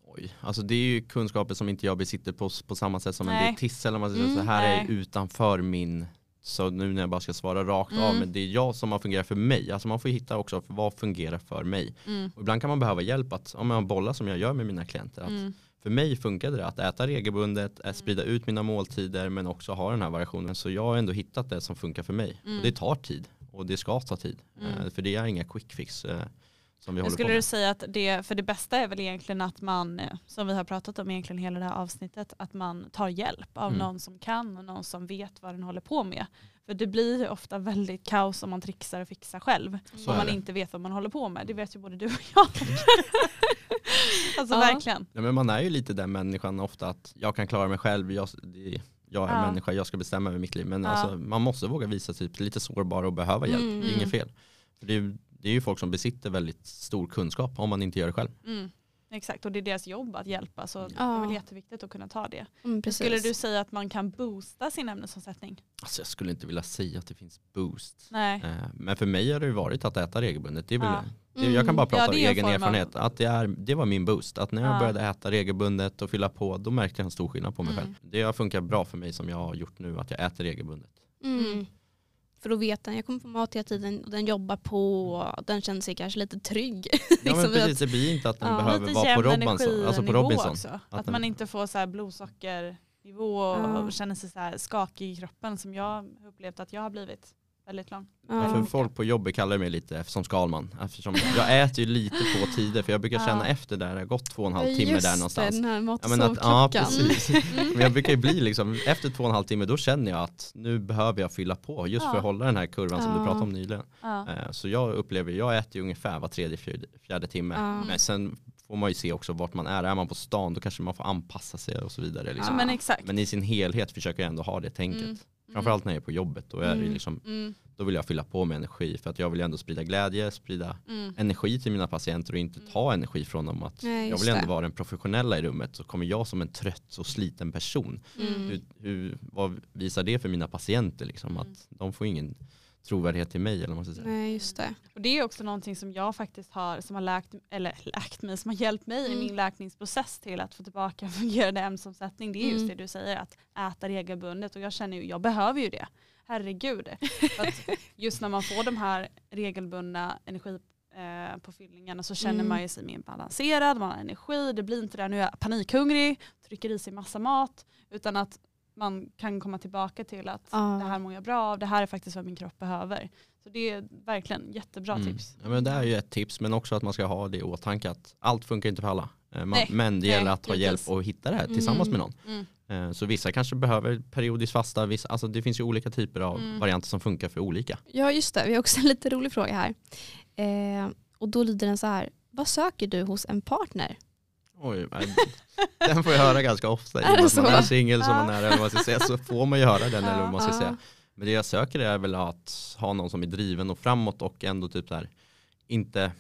Oj, alltså det är ju kunskaper som inte jag besitter på, på samma sätt som en Nej. dietist eller man säger. Mm, så här är utanför min så nu när jag bara ska svara rakt av, Mm. men det är jag som har fungerat för mig. Alltså man får hitta också vad fungerar för mig. Mm. Och ibland kan man behöva hjälp att, om jag bollar som jag gör med mina klienter, att Mm. för mig funkade det att äta regelbundet, att sprida ut mina måltider men också ha den här variationen. Så jag har ändå hittat det som funkar för mig. Mm. Och det tar tid och det ska ta tid. Mm. Eh, För det är inga quick fix eh, som vi Men håller på skulle med. du säga att det, för det bästa är väl egentligen att man, eh, som vi har pratat om egentligen hela det här avsnittet, att man tar hjälp av Mm. någon som kan och någon som vet vad den håller på med. För det blir ju ofta väldigt kaos om man trixar och fixar själv. Så om man det. inte vet vad man håller på med. Det vet ju både du och jag. alltså Ja. verkligen. Ja, men man är ju lite den människan ofta att jag kan klara mig själv, jag, det, jag är Ja. människa, jag ska bestämma över mitt liv. Men Ja. alltså, man måste våga visa sig typ lite sårbar och behöva hjälp. Mm. Det är inget fel. För det, är, det är ju folk som besitter väldigt stor kunskap om man inte gör det själv. Mm. Exakt, och det är deras jobb att hjälpa så det Ja. är väl jätteviktigt att kunna ta det. Mm. Skulle du säga att man kan boosta sin ämnesomsättning? Alltså, jag skulle inte vilja säga att det finns boost. Nej. Eh, Men för mig har det ju varit att äta regelbundet. Det är väl, Ja. det, jag kan bara Mm. prata Ja, det egen form av- erfarenhet. Att det, är, det var min boost. Att när jag Ja. började äta regelbundet och fylla på, då märkte jag en stor skillnad på mig Mm. själv. Det har funkat bra för mig som jag har gjort nu, att jag äter regelbundet. Mm. För då vet den, jag kommer få mat hela tiden och den jobbar på och den känner sig kanske lite trygg. Ja Liksom men precis, att- det blir inte att den Ja, behöver Lite vara på jämn Robinson. Alltså på energinivå Robinson. också. Att, Att den- man inte får så här blodsockernivå Ja. och känner sig så här skakig i kroppen som jag har upplevt att jag har blivit väldigt lång. Ja, för folk på jobbet kallar mig lite som Skalman. Eftersom jag äter ju lite på tider för jag brukar känna Ja. efter där det har gått två och en halv timme där någonstans. Det, den här mat Ja, men att, ja precis. Men jag brukar ju bli liksom, efter två och en halv timme då känner jag att nu behöver jag fylla på just Ja. för att hålla den här kurvan som du pratade om nyligen. Ja. Eh, Så jag upplever, jag äter ju ungefär var tredje, fjärde, fjärde timme. Ja. Men sen får man ju se också vart man är. Är man på stan då kanske man får anpassa sig och så vidare. Ja, Liksom. men exakt. Men i sin helhet försöker jag ändå ha det tänket. Mm. Framförallt när jag är på jobbet. Då, är Mm. liksom, Mm, då vill jag fylla på med energi för att jag vill ändå sprida glädje, sprida mm, energi till mina patienter och inte ta energi från dem. Att Nej, jag vill ändå det. vara den professionella i rummet så kommer jag som en trött och sliten person. Mm. Hur, hur, vad visar det för mina patienter? Liksom? Mm. Att de får ingen trovärdighet till mig. Eller vad man ska säga. Nej, just det. Och det är också någonting som jag faktiskt har, som har läkt, eller läkt mig, som har hjälpt mig Mm. i min läkningsprocess till att få tillbaka en fungerande ämnesomsättning. Det är just Mm. det du säger, att äta regelbundet. Och jag känner ju, jag behöver ju det. Herregud. Just när man får de här regelbundna energipåfyllningarna så känner Mm. man ju sig mer balanserad, man har energi, det blir inte det nu är jag panikhungrig, trycker i sig massa mat, utan att man kan komma tillbaka till att Ja. det här mår jag bra av, det här är faktiskt vad min kropp behöver. Så det är verkligen jättebra Mm. tips. Ja, men det är ju ett tips men också att man ska ha det i åtanke att allt funkar inte för alla. Eh, Man, Nej. men det Nej, gäller att ta hjälp och hitta det här tillsammans med Mm. någon. Mm. Eh, Så vissa kanske behöver periodiskt fasta, vissa, alltså det finns ju olika typer av Mm. varianter som funkar för olika. Ja, just det. Vi har också en lite rolig fråga här. Eh, och då lyder den så här. Vad söker du hos en partner? Oj, den får jag höra ganska ofta. I och med att man är singel som man är eller vad man ska säga, så får man ju höra den eller vad man ska säga. Men det jag söker är väl att ha någon som är driven och framåt och ändå typ där inte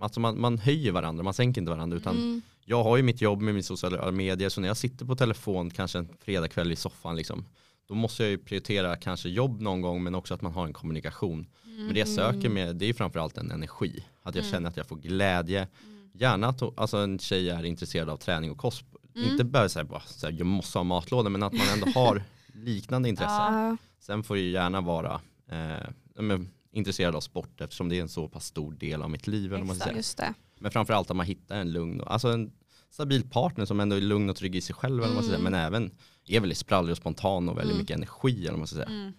Alltså man, man höjer varandra, man sänker inte varandra utan Mm. jag har ju mitt jobb med min sociala medier så när jag sitter på telefon kanske en fredagkväll i soffan liksom, då måste jag ju prioritera kanske jobb någon gång men också att man har en kommunikation. Men det jag söker med det är framförallt en energi. Att jag Mm. känner att jag får glädje. Gärna att alltså en tjej är intresserad av träning och kost. Mm. Inte bara säga bara så här, jag måste ha matlåda men att man ändå har liknande intresse. Ja. Sen får det gärna vara eh, intresserad av sport eftersom det är en så pass stor del av mitt liv. Vad man Exakt. säga. Just det. Men framförallt att man hittar en lugn, alltså en stabil partner som ändå är lugn och trygg i sig själv. Eller vad man säga. Mm. Men även är väldigt sprallig och spontan och väldigt Mm. mycket energi. Eller man ska säga. Mm.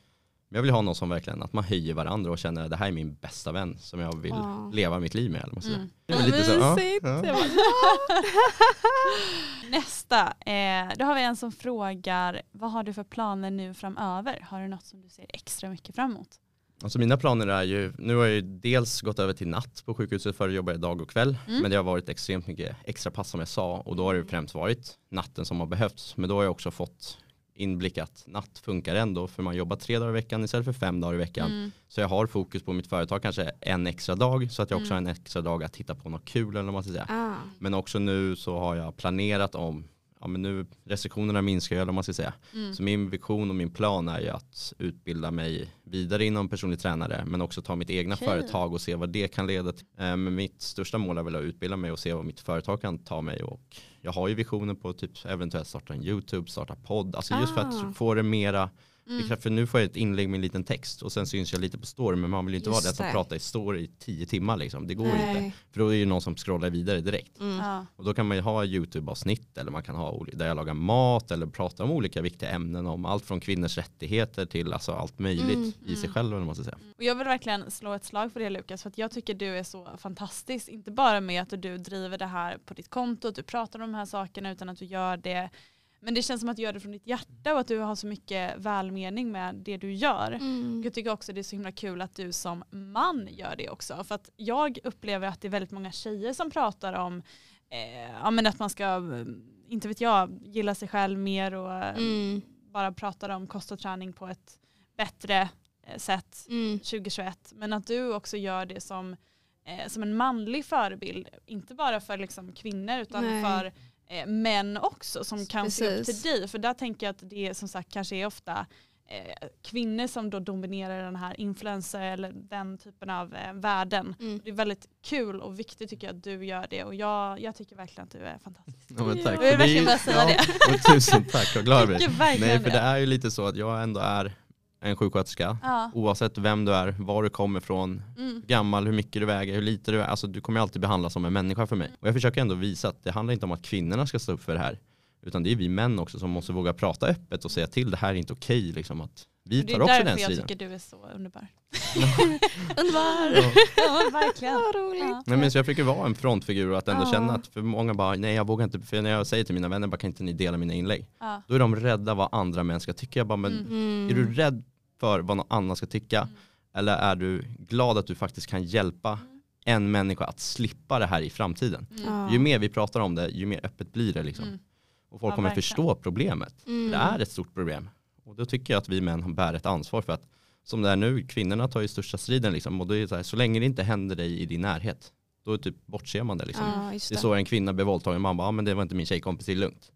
Men jag vill ha någon som verkligen, att man höjer varandra och känner att det här är min bästa vän som jag vill Ja. leva mitt liv med. Eller. Mm. Det är väl lite så, ja, Nästa, eh, då har vi en som frågar vad har du för planer nu framöver? Har du något som du ser extra mycket fram emot? Alltså mina planer är ju, nu har jag ju dels gått över till natt på sjukhuset, förr jobbade jag dag och kväll. Mm. Men det har varit extremt mycket extra pass som jag sa och då har det främst varit natten som har behövts. Men då har jag också fått inblick att natt funkar ändå för man jobbar tre dagar i veckan istället för fem dagar i veckan. Mm. Så jag har fokus på mitt företag kanske en extra dag så att jag också Mm. har en extra dag att hitta på något kul eller vad man ska säga. ah. Men också nu så har jag planerat om, ja men nu restriktionerna minskar ju eller vad man ska säga. Mm. Så min vision och min plan är ju att utbilda mig vidare inom personlig tränare men också ta mitt egna Okej. företag och se vad det kan leda till. Eh, Men mitt största mål är väl att utbilda mig och se vad mitt företag kan ta mig och jag har ju visioner på typ eventuellt starta en YouTube, starta podd, alltså just för Ah. att få det mera Mm. För nu får jag ett inlägg med en liten text och sen syns jag lite på story men man vill ju inte Just vara den som det. pratar i story i tio timmar liksom. Det går ju inte. Nej. För då är det ju någon som scrollar vidare direkt. Mm. Ja. Och då kan man ju ha YouTube-avsnitt eller man kan ha där jag lagar mat eller pratar om olika viktiga ämnen om allt från kvinnors rättigheter till alltså allt möjligt Mm, i sig mm. själv. Ska säga. Och jag vill verkligen slå ett slag för det Lukas för att jag tycker du är så fantastisk. Inte bara med att du driver det här på ditt konto, att du pratar om de här sakerna utan att du gör det men det känns som att du gör det från ditt hjärta och att du har så mycket välmening med det du gör. Mm. Jag tycker också det är så himla kul att du som man gör det också. För att jag upplever att det är väldigt många tjejer som pratar om eh, ja, men att man ska, eh, inte vet jag, gilla sig själv mer och eh, Mm. bara pratar om kost och träning på ett bättre eh, sätt Mm. 2021. Men att du också gör det som, eh, som en manlig förebild. Inte bara för liksom, kvinnor utan Nej. för eh, män också som kan se upp Precis. till dig. För där tänker jag att det som sagt kanske är ofta eh, kvinnor som då dominerar den här influencer eller den typen av eh, världen. Mm. Det är väldigt kul och viktigt tycker jag att du gör det och jag, jag tycker verkligen att du är fantastisk. Ja, men tack. Jag vill det verkligen bara säga det. och tusen tack, vad glad jag blir. Nej för det det. är ju lite så att jag ändå är en sjuksköterska. Ja. Oavsett vem du är, var du kommer ifrån, Mm. hur gammal, hur mycket du väger, hur lite du är. Alltså du kommer alltid behandlas som en människa för mig. Och jag försöker ändå visa att det handlar inte om att kvinnorna ska stå upp för det här. Utan det är vi män också som måste våga prata öppet och säga till det här är inte okej. Liksom, att vi Det tar är också därför den jag striden. tycker du är så underbar. Underbar. Ja. Ja, verkligen. Vad roligt. Ja. Nej, men så jag försöker vara en frontfigur och att ändå Ja. känna att för många bara, nej jag vågar inte, för när jag säger till mina vänner, bara kan inte ni dela mina inlägg? Ja. Då är de rädda vad andra män ska tycka. Jag bara, men Mm. Mm. är du rädd för vad någon annan ska tycka? Mm. Eller är du glad att du faktiskt kan hjälpa en människa att slippa det här i framtiden? Mm. Ju mer vi pratar om det, ju mer öppet blir det liksom. Mm. Och folk Ja, kommer verkligen. förstå problemet. Mm. Det är ett stort problem. Och då tycker jag att vi män bär ett ansvar för att som det är nu, kvinnorna tar ju största striden liksom. Och det är så, här, så länge det inte händer dig i din närhet, då typ bortser man det liksom. Ja, just Det är det. så en kvinna blir våldtagen, man bara, ah, men det var inte min tjejkompis, det är lugnt.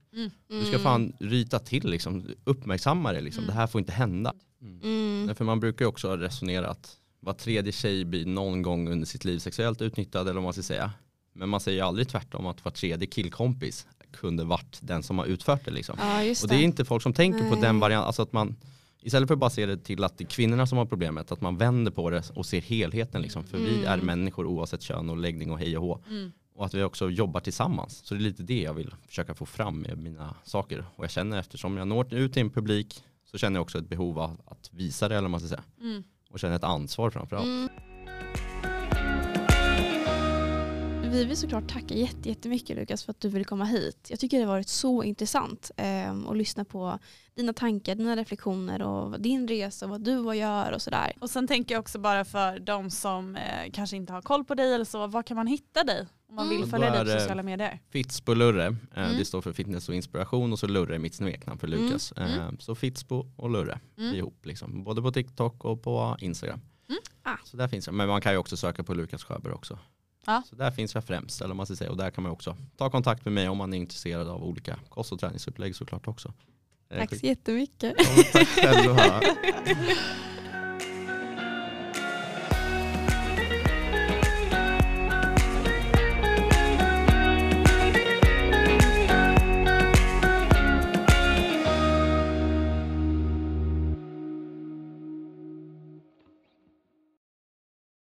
Du ska Mm. fan ryta till liksom, uppmärksamma det liksom. Mm. Det här får inte hända. Mm. Nej, För man brukar ju också resonera att var tredje tjej blir någon gång under sitt liv sexuellt utnyttjad eller vad man ska säga. Men man säger aldrig tvärtom att var tredje killkompis kunde varit den som har utfört det liksom. Ja, just Och det är inte folk som tänker på Nej. den varianten, alltså att man istället för att bara se det till att det är kvinnorna som har problemet, att man vänder på det och ser helheten liksom. För vi är Mm. människor oavsett kön och läggning och hej och hå. Mm. Och att vi också jobbar tillsammans. Så det är lite det jag vill försöka få fram med mina saker. Och jag känner eftersom jag når ut till en publik så känner jag också ett behov av att visa det eller vad man ska säga. Mm. Och känner ett ansvar framförallt. Mm. Vi vill såklart tacka jätte- jättemycket Lukas för att du ville komma hit. Jag tycker det har varit så intressant eh, att lyssna på dina tankar, dina reflektioner och din resa och vad du och gör och sådär. Och sen tänker jag också bara för de som eh, kanske inte har koll på dig eller så, var kan man hitta dig? Om man Mm. vill Då följa dig på det- sociala medier. Fitspo Lurre, eh, Mm. det står för fitness och inspiration och så Lurre är mitt smeknamn för Mm. Lukas. Mm. Eh, Så Fitspo och Lurre Mm. ihop, liksom. både på TikTok och på Instagram. Mm. Ah. Så där finns jag, men man kan ju också söka på Lukas Sjöberg också. Ja. Så där finns främst, eller man ska säga. Och där kan man också ta kontakt med mig om man är intresserad av olika kost och träningsupplägg såklart också. Eh, Tack så jättemycket. Ja, tack själva.